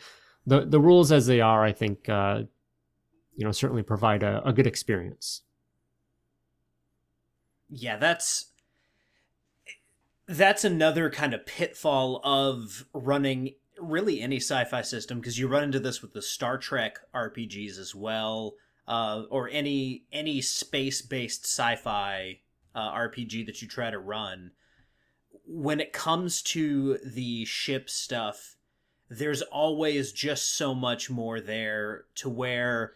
the the rules as they are, I think. Uh, you know, certainly provide a, a good experience yeah, that's that's another kind of pitfall of running really any sci-fi system because you run into this with the Star Trek RPGs as well, uh, or any any space-based sci-fi uh, RPG that you try to run. When it comes to the ship stuff, there's always just so much more there to where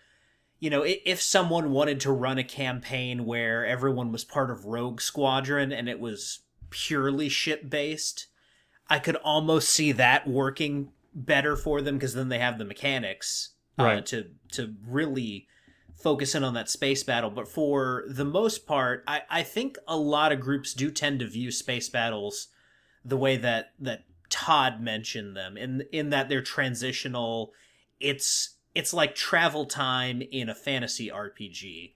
you know, if someone wanted to run a campaign where everyone was part of Rogue Squadron and it was purely ship based, I could almost see that working better for them because then they have the mechanics uh, right. to to really focus in on that space battle. But for the most part, I, I think a lot of groups do tend to view space battles the way that that Todd mentioned them in in that they're transitional. It's it's like travel time in a fantasy RPG.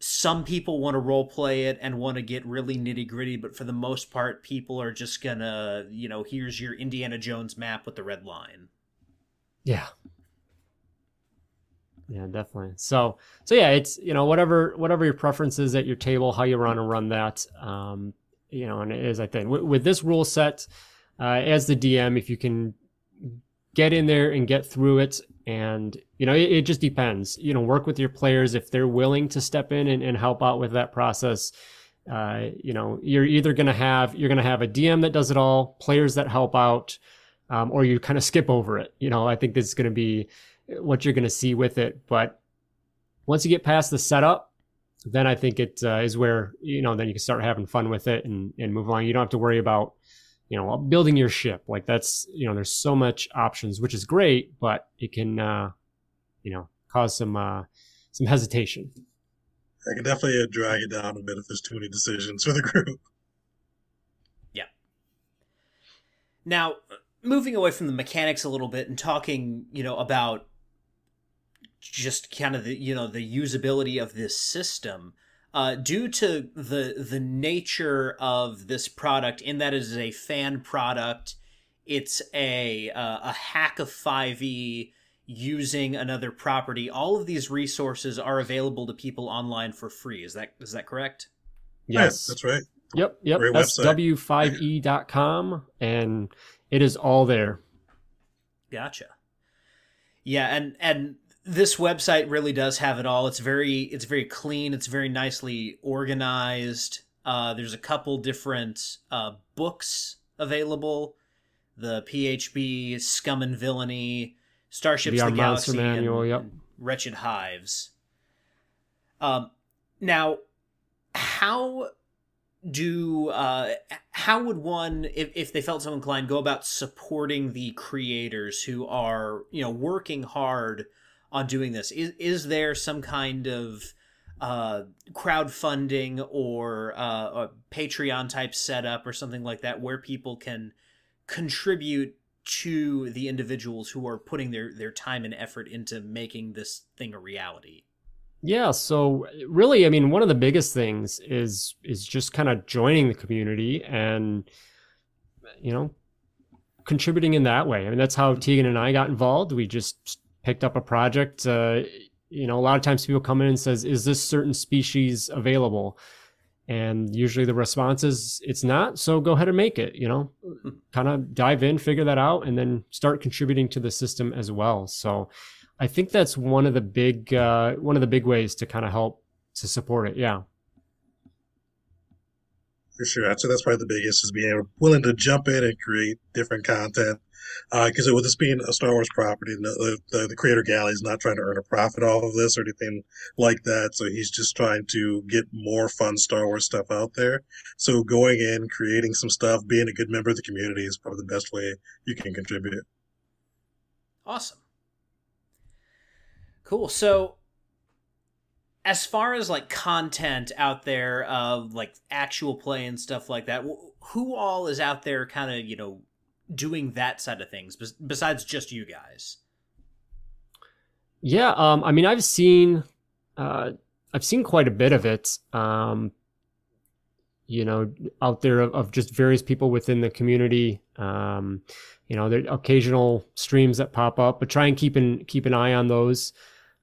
Some people want to role play it and want to get really nitty gritty, but for the most part, people are just gonna, you know, here's your Indiana Jones map with the red line. Yeah. Yeah, definitely. So, so yeah, it's you know whatever whatever your preferences at your table, how you want to run that. Um, you know, and as I think with, with this rule set, uh, as the DM, if you can get in there and get through it and you know it, it, just depends. You know work with your players. If they're willing to step in and, and help out with that process uh, you know you're either going to have you're going to have a dm that does it all players that help out um, or you kind of skip over it. You know i think this is going to be what you're going to see with it. But once you get past the setup then i think it uh, is where you know then you can start having fun with it and, and move along. You don't have to worry about you know building your ship. Like that's you know there's so much options which is great but it can uh you know cause some uh some hesitation. I can definitely drag it down a bit if there's too many decisions for the group. Yeah. Now, moving away from the mechanics a little bit and talking, you know, about just kind of the you know the usability of this system. Uh, due to the the nature of this product, in that it is a fan product, it's a uh, a hack of 5e using another property. All of these resources are available to people online for free. Is that is that correct? Yes, yeah, that's right. Yep, yep. Great SW5e.com, and it is all there. Gotcha. Yeah, and and this website really does have it all. It's very it's very clean. It's very nicely organized. Uh, there's a couple different uh, books available. The PHB, Scum and Villainy, Starships, the, the Galaxy, Manual, and, yep. and Wretched Hives. Um, now, how do uh, how would one if, if they felt so inclined go about supporting the creators who are you know working hard on doing this is is there some kind of uh, crowdfunding or uh, a patreon type setup or something like that where people can contribute to the individuals who are putting their their time and effort into making this thing a reality yeah, so really, I mean, one of the biggest things is is just kind of joining the community and you know contributing in that way. I mean, that's how Tegan and I got involved. We just picked up a project. Uh, you know, a lot of times people come in and says, "Is this certain species available?" And usually the response is, "It's not." So go ahead and make it. You know, hmm. kind of dive in, figure that out, and then start contributing to the system as well. So I think that's one of the big uh, one of the big ways to kind of help to support it. Yeah. For sure, I'd say that's probably the biggest is being willing to jump in and create different content. Because uh, with this being a Star Wars property, the, the, the creator Galley is not trying to earn a profit off of this or anything like that. So he's just trying to get more fun Star Wars stuff out there. So going in, creating some stuff, being a good member of the community is probably the best way you can contribute. Awesome. Cool. So as far as like content out there of like actual play and stuff like that, who all is out there kind of, you know, doing that side of things besides just you guys? Yeah, um I mean I've seen uh I've seen quite a bit of it. Um you know, out there of, of just various people within the community. Um, you know, there are occasional streams that pop up, but try and keep an keep an eye on those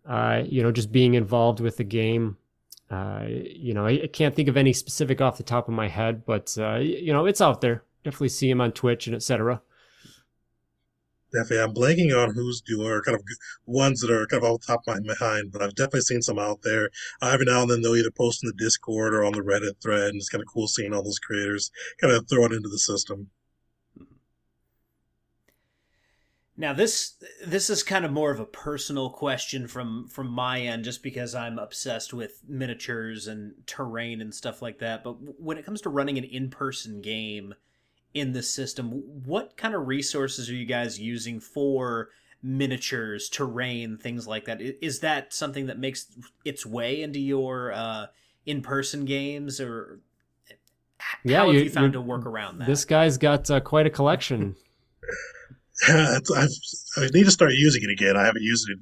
uh, you know, just being involved with the game. Uh, you know, I, I, can't think of any specific off the top of my head, but uh, you know, it's out there. Definitely see him on Twitch and etc. Definitely, I'm blanking on who's doing or kind of ones that are kind of off the top of my mind, but I've definitely seen some out there. Every now and then they'll either post in the Discord or on the Reddit thread, and it's kind of cool seeing all those creators kind of throw it into the system. Now this this is kind of more of a personal question from from my end, just because I'm obsessed with miniatures and terrain and stuff like that. But when it comes to running an in person game in this system, what kind of resources are you guys using for miniatures, terrain, things like that? Is that something that makes its way into your uh, in person games, or how yeah, have you found to work around that? This guy's got uh, quite a collection. I've, i need to start using it again. I haven't used it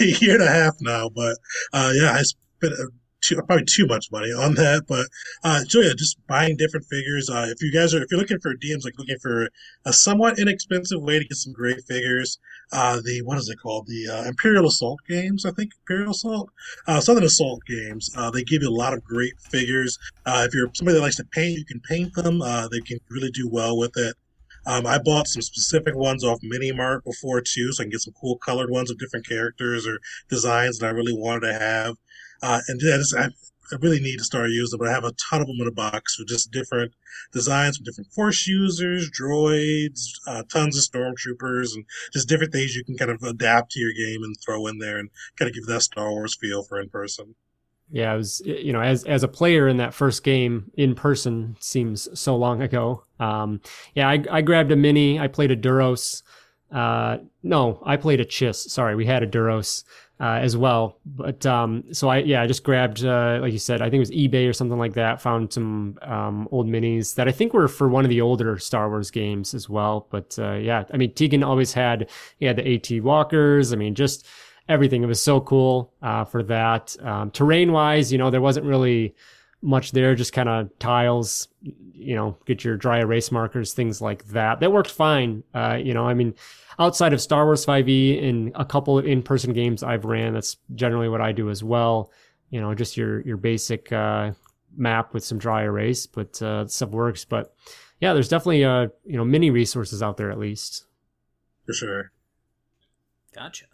in a year and a half now, but uh, yeah, I spent uh, too, probably too much money on that. But uh, so yeah, just buying different figures. Uh, if you guys are if you're looking for DMs, like looking for a somewhat inexpensive way to get some great figures, uh, the what is it called? The uh, Imperial Assault games, I think Imperial Assault, uh, Southern Assault games. Uh, they give you a lot of great figures. Uh, if you're somebody that likes to paint, you can paint them. Uh, they can really do well with it. Um, I bought some specific ones off Mini Mart before too, so I can get some cool colored ones of different characters or designs that I really wanted to have. Uh, and yeah, just, I, I, really need to start using them, but I have a ton of them in a box with just different designs from different force users, droids, uh, tons of stormtroopers, and just different things you can kind of adapt to your game and throw in there and kind of give that Star Wars feel for in person. Yeah, it was you know as as a player in that first game in person seems so long ago. Um, yeah, I, I grabbed a mini. I played a Duros. Uh, no, I played a Chiss. Sorry, we had a Duros. uh, as well. But um, so I yeah, I just grabbed uh, like you said, I think it was eBay or something like that. Found some um, old minis that I think were for one of the older Star Wars games as well. But uh, yeah, I mean Tegan always had he had the AT walkers. I mean just everything. It was so cool uh, for that. Um, terrain wise, you know, there wasn't really much there, just kind of tiles, you know, get your dry erase markers, things like that. That worked fine. Uh, you know, I mean, outside of Star Wars 5e and a couple of in-person games I've ran, that's generally what I do as well. You know, just your your basic uh, map with some dry erase, but uh, stuff works. But yeah, there's definitely uh, you know many resources out there at least. For sure. Gotcha.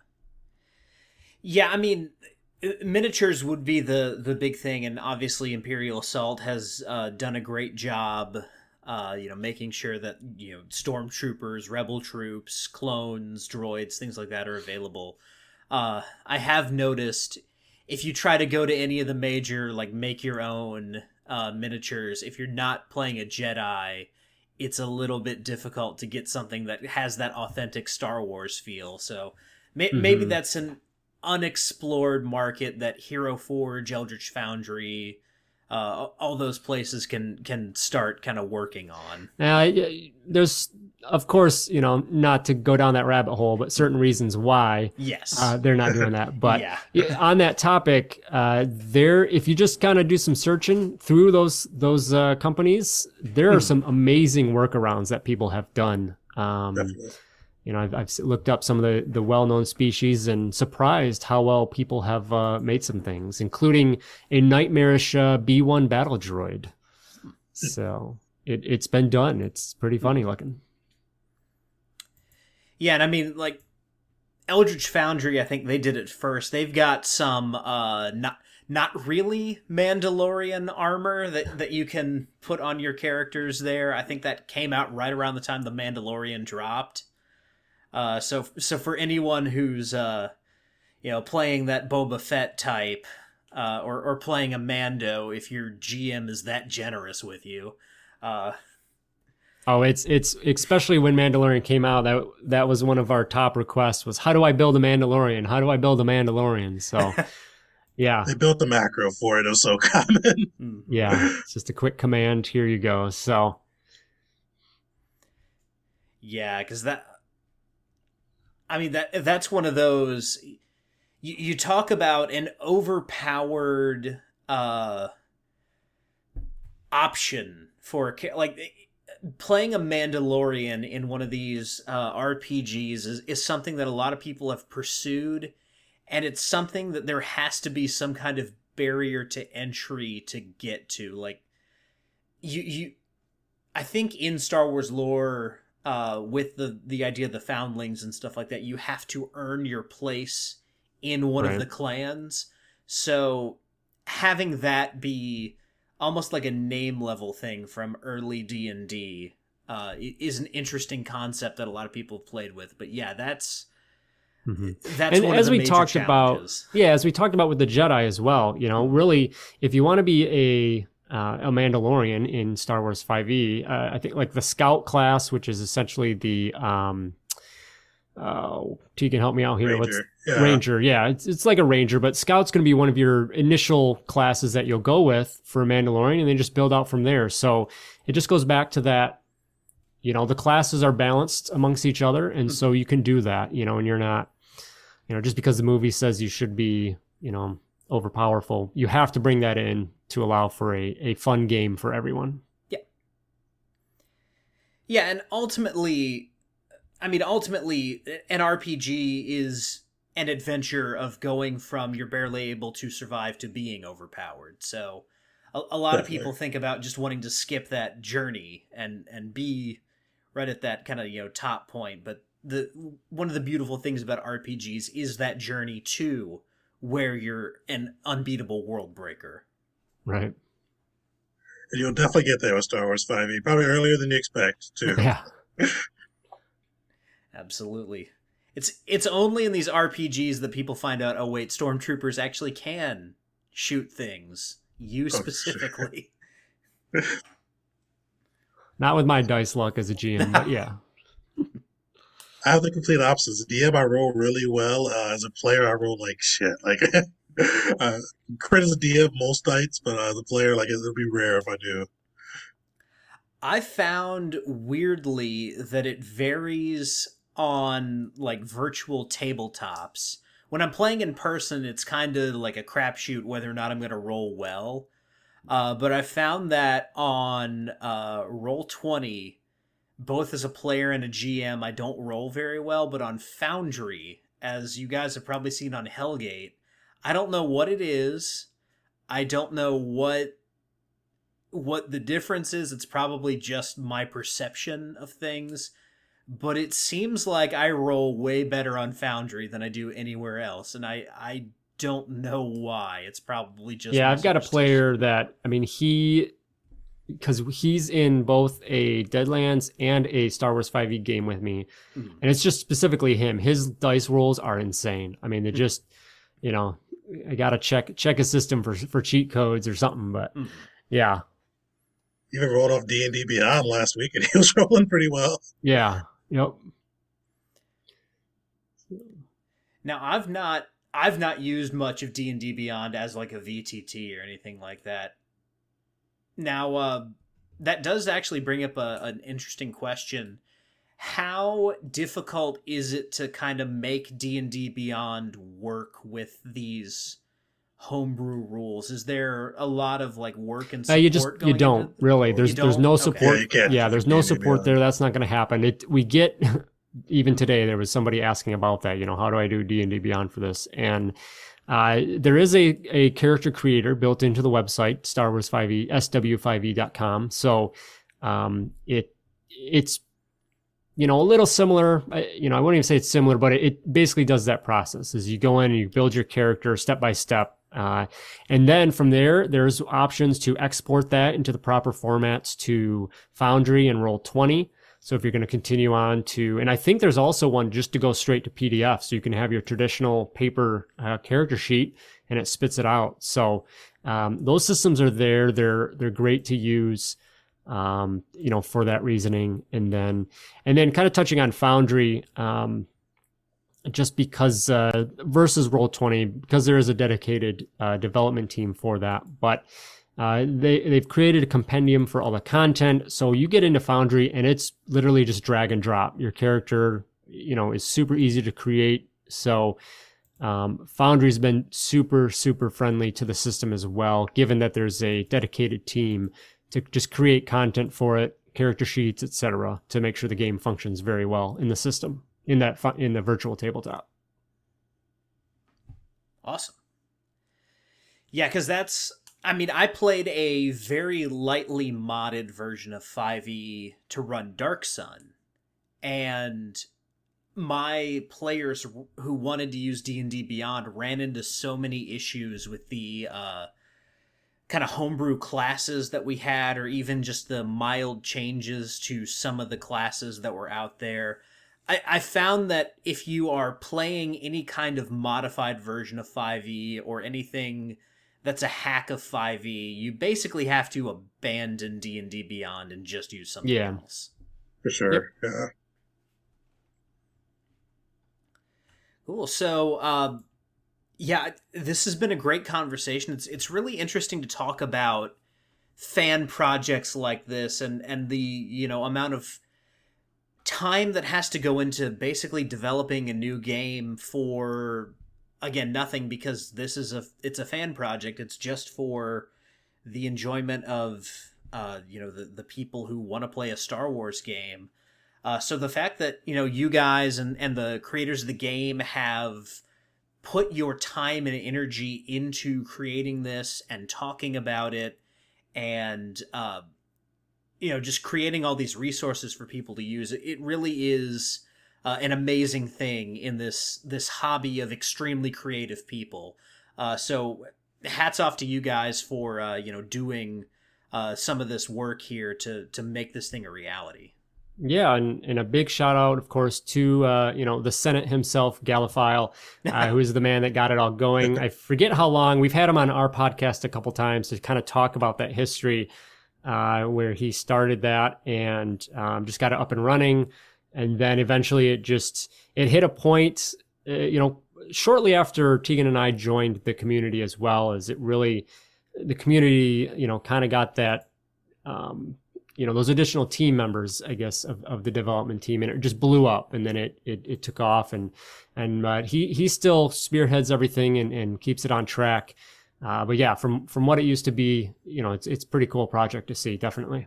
Yeah, I mean, miniatures would be the the big thing, and obviously Imperial Assault has uh, done a great job. Uh, you know, making sure that you know stormtroopers, rebel troops, clones, droids, things like that are available. Uh, I have noticed if you try to go to any of the major like make your own uh, miniatures, if you're not playing a Jedi, it's a little bit difficult to get something that has that authentic Star Wars feel. So may- mm-hmm. maybe that's an unexplored market that Hero Forge, Eldritch Foundry, uh, all those places can can start kind of working on. Now, there's of course, you know, not to go down that rabbit hole, but certain reasons why yes uh, they're not doing that. But yeah. on that topic, uh, there, if you just kind of do some searching through those those uh, companies, there are hmm. some amazing workarounds that people have done. Um, Definitely you know, I've, I've looked up some of the, the well-known species and surprised how well people have uh, made some things, including a nightmarish uh, B1 battle droid. So it, it's been done. It's pretty funny looking. Yeah, and I mean, like, Eldritch Foundry, I think they did it first. They've got some, uh, not, not really Mandalorian armor that, that you can put on your characters there. I think that came out right around the time the Mandalorian dropped. Uh, so so for anyone who's uh, you know playing that Boba Fett type uh, or or playing a Mando, if your GM is that generous with you. Uh, oh, it's it's especially when Mandalorian came out. That that was one of our top requests was how do I build a Mandalorian? How do I build a Mandalorian? So. Yeah. They built the macro for it. It was so common. Hmm. yeah. It's just a quick command. Here you go. So. Yeah, because that I mean that that's one of those you, you talk about an overpowered uh option for like playing a Mandalorian in one of these uh, RPGs is, is something that a lot of people have pursued, and it's something that there has to be some kind of barrier to entry to get to. Like, you you, I think in Star Wars lore, uh, with the the idea of the foundlings and stuff like that, you have to earn your place in one right. of the clans. So having that be almost like a name level thing from early D and D uh, is an interesting concept that a lot of people have played with. But yeah, that's. Mm-hmm. That's and as we talked challenges. about, yeah, as we talked about with the Jedi as well. You know, really, if you want to be a uh, a Mandalorian in Star Wars 5e. Uh, I think like the Scout class, which is essentially the um, oh, Tegan, help me out here. Ranger. What's yeah. Ranger? Yeah, it's it's like a Ranger, but Scout's going to be one of your initial classes that you'll go with for a Mandalorian, and then just build out from there. So it just goes back to that. You know, the classes are balanced amongst each other, and so you can do that. You know, and you're not, you know, just because the movie says you should be, you know, overpowerful, you have to bring that in to allow for a, a fun game for everyone. Yeah. Yeah, and ultimately, I mean, ultimately, an RPG is an adventure of going from you're barely able to survive to being overpowered. So a, a lot Definitely. of people think about just wanting to skip that journey and and be right at that kind of you know top point. But the one of the beautiful things about RPGs is that journey to where you're an unbeatable world breaker. Right. And you'll definitely get there with Star Wars 5e, probably earlier than you expect, too. Yeah. Absolutely. It's it's only in these RPGs that people find out, oh wait, stormtroopers actually can shoot things. You oh, specifically. Oh, Not with my dice luck as a GM, but yeah. I have the complete opposite. DM, I roll really well. Uh, as a player, I roll like shit. Like, uh, crit as a DM most nights, but uh, as a player, like it'll be rare if I do. I found weirdly that it varies on like virtual tabletops. When I'm playing in person, it's kind of like a crapshoot whether or not I'm going to roll well. Uh, but I found that on uh, Roll Twenty, both as a player and a GM, I don't roll very well. But on Foundry, as you guys have probably seen on Hellgate, I don't know what it is. I don't know what what the difference is. It's probably just my perception of things. But it seems like I roll way better on Foundry than I do anywhere else, and I I don't know why. It's probably just yeah. I've got a player that I mean he because he's in both a Deadlands and a Star Wars 5e game with me, mm-hmm. and it's just specifically him. His dice rolls are insane. I mean, they're mm-hmm. just you know I gotta check check a system for for cheat codes or something, but mm-hmm. yeah. Even rolled off D and D Beyond last week, and he was rolling pretty well. Yeah. Yep. Now I've not I've not used much of D and D Beyond as like a VTT or anything like that. Now, uh, that does actually bring up a, an interesting question. How difficult is it to kind of make D and D Beyond work with these homebrew rules? Is there a lot of like work and support? No, you just you don't really. There's there's no support. Okay. Yeah, yeah, there's no support there. That's not going to happen. It we get even today there was somebody asking about that. You know, how do I do D and D Beyond for this? And uh, there is a, a character creator built into the website, Star Wars 5e, sw5e.com. So um, it it's you know a little similar. You know, I wouldn't even say it's similar, but it, it basically does that process. As you go in and you build your character step by step. Uh, and then from there, there's options to export that into the proper formats to Foundry and Roll20. So if you're going to continue on to, and I think there's also one just to go straight to PDF. So you can have your traditional paper uh, character sheet and it spits it out. So um, those systems are there. They're, they're great to use, um, you know, for that reasoning. And then, and then kind of touching on Foundry, um, just because uh, versus Roll20, because there is a dedicated uh, development team for that. But uh, they they've created a compendium for all the content, so you get into Foundry and it's literally just drag and drop. Your character, you know, is super easy to create. So um, Foundry's been super super friendly to the system as well, given that there's a dedicated team to just create content for it, character sheets, etc., to make sure the game functions very well in the system in that in the virtual tabletop. Awesome. Yeah, because that's I mean, I played a very lightly modded version of 5e to run Dark Sun, and my players who wanted to use D&D Beyond ran into so many issues with the uh, kind of homebrew classes that we had or even just the mild changes to some of the classes that were out there. I, I found that if you are playing any kind of modified version of 5e or anything that's a hack of 5e, you basically have to abandon D&D Beyond and just use something yeah. else. For sure. Yep. Yeah. Cool. So, uh, yeah, this has been a great conversation. It's it's really interesting to talk about fan projects like this and and the you know amount of time that has to go into basically developing a new game for again nothing because this is a it's a fan project. It's just for the enjoyment of uh you know the the people who want to play a Star Wars game. Uh so the fact that you know you guys and and the creators of the game have put your time and energy into creating this and talking about it and uh you know just creating all these resources for people to use it really is uh, an amazing thing in this this hobby of extremely creative people. Uh, so hats off to you guys for uh, you know doing uh, some of this work here to to make this thing a reality. Yeah, and, and a big shout out, of course, to uh, you know the Senate himself, Galiphile, uh, who is the man that got it all going. I forget how long we've had him on our podcast a couple times to kind of talk about that history, uh, where he started that and um, just got it up and running and then eventually it just it hit a point. Uh, you know, shortly after Tegan and I joined the community as well, as it really the community, you know, kind of got that. Um, you know those additional team members i guess of, of the development team and it just blew up and then it it, it took off and and uh, he he still spearheads everything and, and keeps it on track uh, but yeah from from what it used to be you know it's it's pretty cool project to see definitely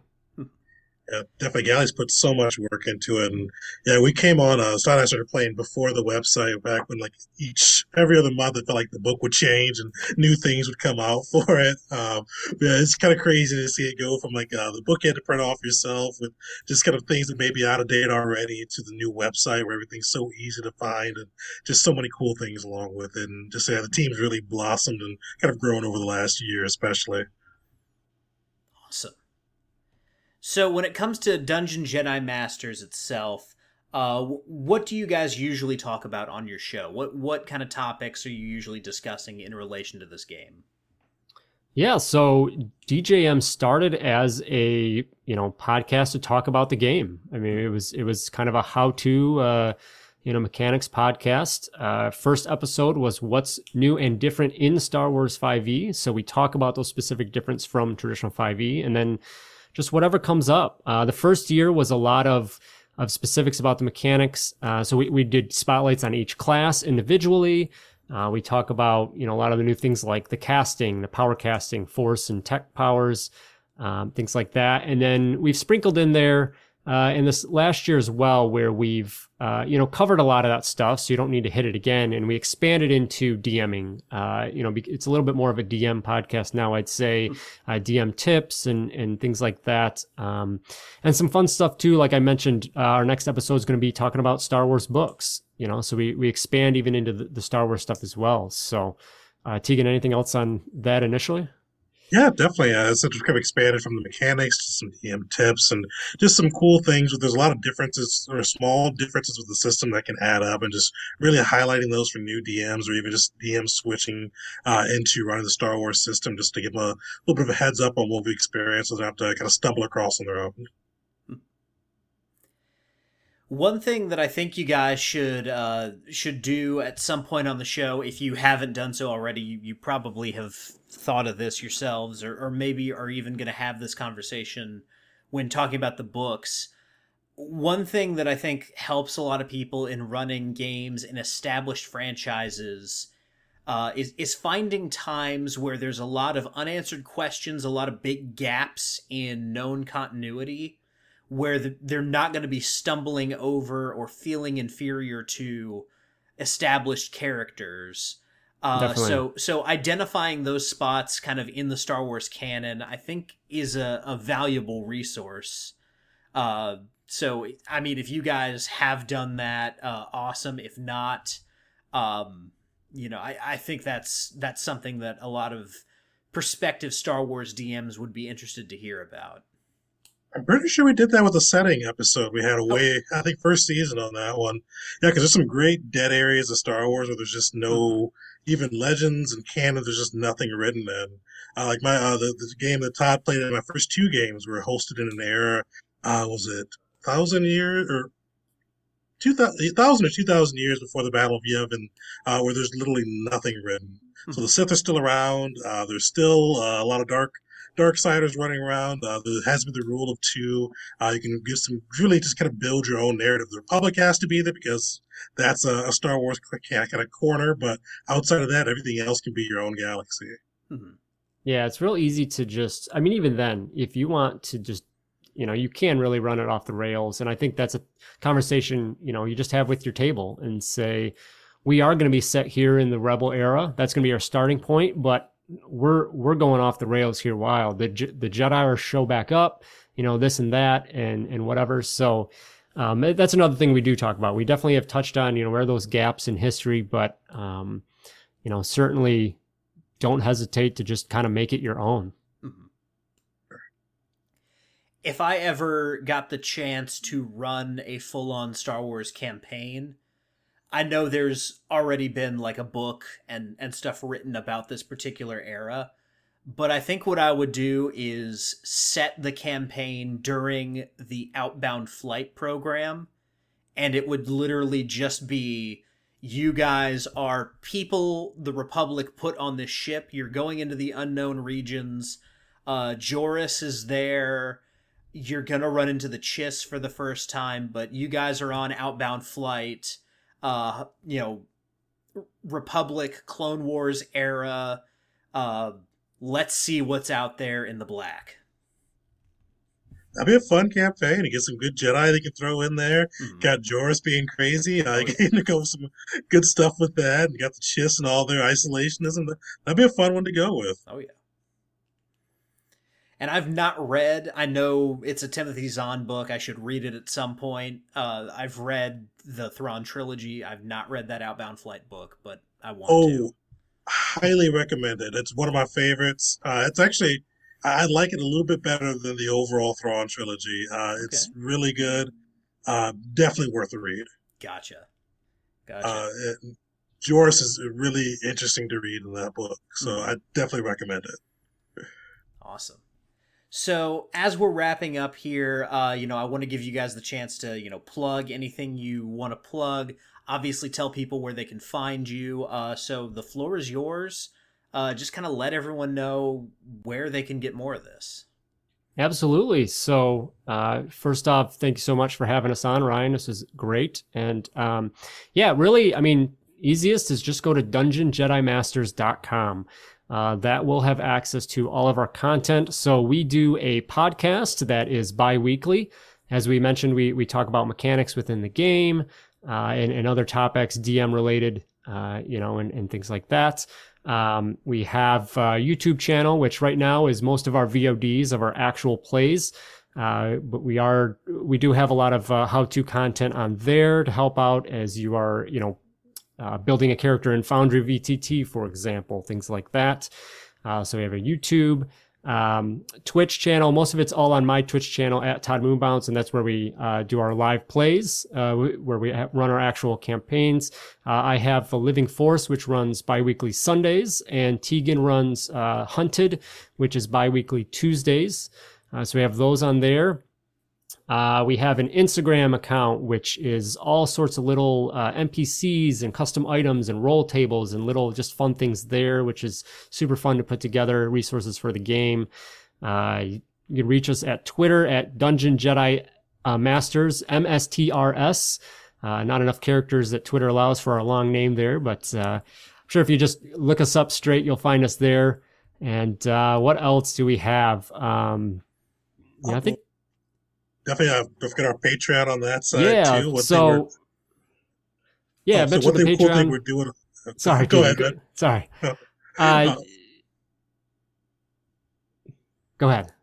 definitely. Galley's put so much work into it, and yeah, we came on. Uh, Scott I started playing before the website back when like each every other month it felt like the book would change and new things would come out for it. Um, yeah, it's kind of crazy to see it go from like uh, the book you had to print off yourself with just kind of things that may be out of date already to the new website where everything's so easy to find and just so many cool things along with it. And just yeah, the team's really blossomed and kind of grown over the last year, especially. Awesome. So when it comes to Dungeon Jedi Masters itself, uh, what do you guys usually talk about on your show? What what kind of topics are you usually discussing in relation to this game? Yeah, so DJM started as a you know podcast to talk about the game. I mean, it was it was kind of a how to uh, you know mechanics podcast. Uh, first episode was what's new and different in Star Wars 5e. So we talk about those specific difference from traditional 5e, and then just whatever comes up. Uh, the first year was a lot of of specifics about the mechanics. Uh, so we, we did spotlights on each class individually. Uh, we talk about you know a lot of the new things like the casting, the power casting, force and tech powers, um, things like that. And then we've sprinkled in there uh, in this last year as well, where we've uh, you know covered a lot of that stuff, so you don't need to hit it again. And we expanded into DMing. Uh, you know, it's a little bit more of a DM podcast now, I'd say, uh, DM tips and and things like that, um, and some fun stuff too. Like I mentioned, uh, our next episode is going to be talking about Star Wars books. You know, so we we expand even into the, the Star Wars stuff as well. So, uh, Tegan, anything else on that initially? Yeah, definitely. Uh, it's kind of expanded from the mechanics to some DM tips and just some cool things. But There's a lot of differences or small differences with the system that can add up, and just really highlighting those for new DMs or even just DM switching uh, into running the Star Wars system, just to give them a little bit of a heads up on what we experience, so they don't have to kind of stumble across on their own. One thing that I think you guys should uh, should do at some point on the show, if you haven't done so already, you, you probably have thought of this yourselves, or, or maybe are even going to have this conversation when talking about the books. One thing that I think helps a lot of people in running games in established franchises uh, is is finding times where there's a lot of unanswered questions, a lot of big gaps in known continuity where the, they're not going to be stumbling over or feeling inferior to established characters. Uh, so so identifying those spots kind of in the Star Wars canon, I think, is a, a valuable resource. Uh, so I mean, if you guys have done that, uh, awesome. If not, um, you know, I, I think that's that's something that a lot of prospective Star Wars DMs would be interested to hear about. I'm pretty sure we did that with the setting episode. We had a oh. way, I think, first season on that one. Yeah, because there's some great dead areas of Star Wars where there's just no, mm-hmm. even legends and canon. There's just nothing written in. Uh, like my uh, the, the game that Todd played in my first two games were hosted in an era. Uh, was it thousand years or two thousand or two thousand years before the Battle of Yavin, uh, where there's literally nothing written. Mm-hmm. So the Sith are still around. Uh, there's still uh, a lot of dark Darksiders running around. Uh, there has been the rule of two. Uh, you can give some really just kind of build your own narrative. The Republic has to be there because that's a, a Star Wars kind of corner, but outside of that, everything else can be your own galaxy. Mm-hmm. Yeah, it's real easy to just. I mean, even then, if you want to just you know you can really run it off the rails and i think that's a conversation you know you just have with your table and say we are going to be set here in the rebel era that's going to be our starting point but we're we're going off the rails here wild. The the jedi are show back up you know this and that and and whatever. So um, that's another thing we do talk about. We definitely have touched on you know where those gaps in history but um, you know certainly don't hesitate to just kind of make it your own. Mm-hmm. if i ever got the chance to run a full-on star wars campaign I know there's already been like a book and and stuff written about this particular era, but I think what I would do is set the campaign during the outbound flight program and it would literally just be you guys are people the Republic put on this ship. You're going into the unknown regions. Uh, Joruus is there. You're gonna run into the Chiss for the first time, but you guys are on outbound flight. Uh, you know, Republic, Clone Wars era. Uh, let's see what's out there in the black. That'd be a fun campaign. You get some good Jedi they can throw in there. Mm-hmm. Got Joruus being crazy. I oh, yeah. to go with some good stuff with that. And got the Chiss and all their isolationism. That'd be a fun one to go with. Oh yeah. And I've not read. I know it's a Timothy Zahn book. I should read it at some point. Uh, I've read the Thrawn trilogy. I've not read that Outbound Flight book, but I want to. oh, to. Highly recommend it. It's one of my favorites. Uh, it's actually I like it a little bit better than the overall Thrawn trilogy. Uh, it's okay. really good. Uh, definitely worth a read. Gotcha. Gotcha. Uh, it, Joruus is really interesting to read in that book, so mm-hmm. I definitely recommend it. Awesome. So as we're wrapping up here, uh, you know, I want to give you guys the chance to, you know, plug anything you want to plug. Obviously, tell people where they can find you. Uh, so the floor is yours uh, just kind of let everyone know where they can get more of this. Absolutely. So, uh, first off, thank you so much for having us on, Ryan. This is great. And um, yeah, really, I mean, easiest is just go to dungeonjedimasters.com. Uh, that will have access to all of our content. So, we do a podcast that is bi weekly. As we mentioned, we, we talk about mechanics within the game uh, and, and other topics, DM related, uh, you know, and, and things like that. Um, we have a YouTube channel, which right now is most of our VODs of our actual plays. Uh, but we are we do have a lot of uh, how-to content on there to help out as you are you know uh, building a character in Foundry VTT, for example, things like that. Uh, so we have a YouTube um, Twitch channel. Most of it's all on my Twitch channel at Todd Moonbounce, and that's where we uh, do our live plays, uh, where we run our actual campaigns. Uh, I have the Living Force, which runs biweekly Sundays, and Tegan runs uh, Hunted, which is biweekly Tuesdays. So we have those on there. Uh, we have an Instagram account, which is all sorts of little uh, NPCs and custom items and roll tables and little just fun things there, which is super fun to put together resources for the game. Uh, you, can reach us at Twitter at Dungeon Jedi uh, Masters, MSTRS. Uh, not enough characters that Twitter allows for our long name there, but uh, I'm sure if you just look us up straight, you'll find us there. And what else do we have? Um, yeah, I think definitely have, don't forget our Patreon on that side yeah, too. so yeah, oh, so one thing, cool thing we're doing. Sorry, go ahead. Go, sorry. Uh, uh, go ahead.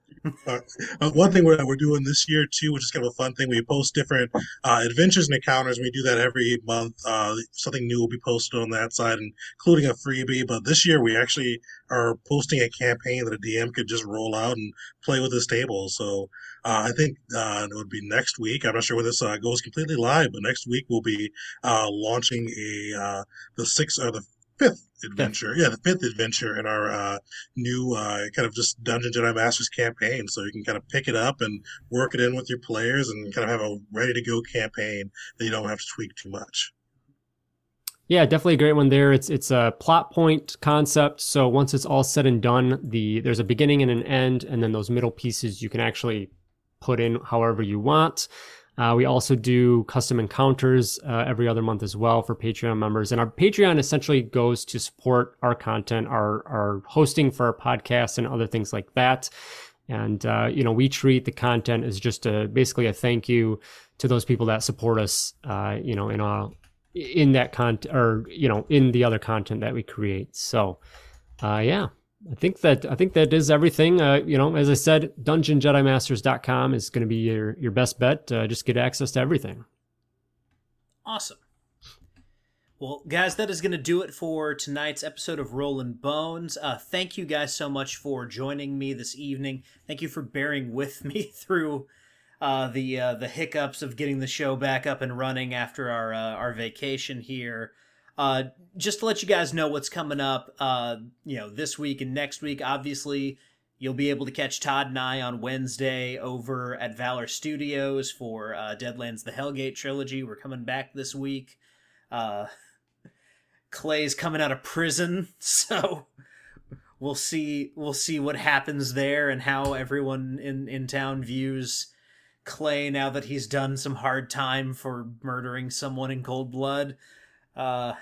Uh, one thing we're, we're doing this year too, which is kind of a fun thing, we post different uh, adventures and encounters. We do that every month. Uh, something new will be posted on that side, including a freebie. But this year, we actually are posting a campaign that a DM could just roll out and play with his table. So uh, I think uh, it would be next week. I'm not sure when this uh, goes completely live, but next week we'll be launching a the sixth or the fifth adventure. Yeah, the fifth adventure in our uh, new uh, kind of just Dungeon Jedi Masters campaign. So you can kind of pick it up and work it in with your players and kind of have a ready to go campaign that you don't have to tweak too much. Yeah, definitely a great one there. It's it's a plot point concept. So once it's all said and done, the there's a beginning and an end, and then those middle pieces you can actually put in however you want. Uh, we also do custom encounters uh, every other month as well for Patreon members. And our Patreon essentially goes to support our content, our, our hosting for our podcast and other things like that. And, uh, you know, we treat the content as just a, basically a thank you to those people that support us, uh, you know, in all, in that content or, you know, in the other content that we create. So, uh, yeah. I think that I think that is everything. Uh, you know, as I said, DungeonJediMasters.com is going to be your your best bet. Uh, just get access to everything. Awesome. Well, guys, that is going to do it for tonight's episode of Rollin' Bones. Uh, thank you guys so much for joining me this evening. Thank you for bearing with me through uh, the uh, the hiccups of getting the show back up and running after our uh, our vacation here. Uh, just to let you guys know what's coming up, uh, you know, this week and next week. Obviously, You'll be able to catch Todd and I on Wednesday over at Valor Studios for uh, Deadlands The Hellgate trilogy. We're coming back this week. Uh, Clay's coming out of prison, so we'll see we'll see what happens there and how everyone in, in town views Clay now that he's done some hard time for murdering someone in cold blood. Uh,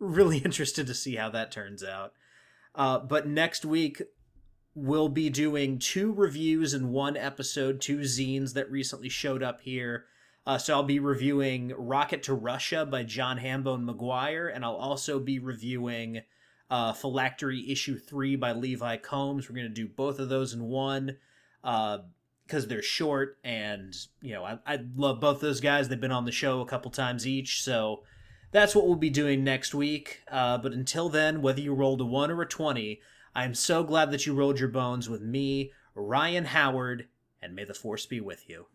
really interested to see how that turns out. Uh, but next week, we'll be doing two reviews in one episode, two zines that recently showed up here. Uh, so I'll be reviewing Rocket to Russia by John Hambone McGuire, and I'll also be reviewing uh, Phylactery Issue 3 by Levi Combs. We're going to do both of those in one because uh, they're short, and, you know, I, I love both those guys. They've been on the show a couple times each, so that's what we'll be doing next week. Uh, but until then, whether you rolled a 1 or a 20, I am so glad that you rolled your bones with me, Ryan Howard, and may the force be with you.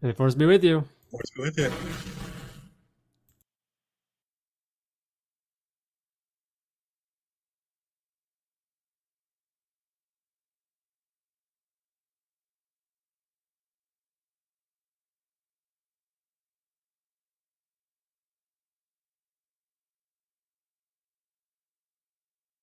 May the force be with you. Force be with you.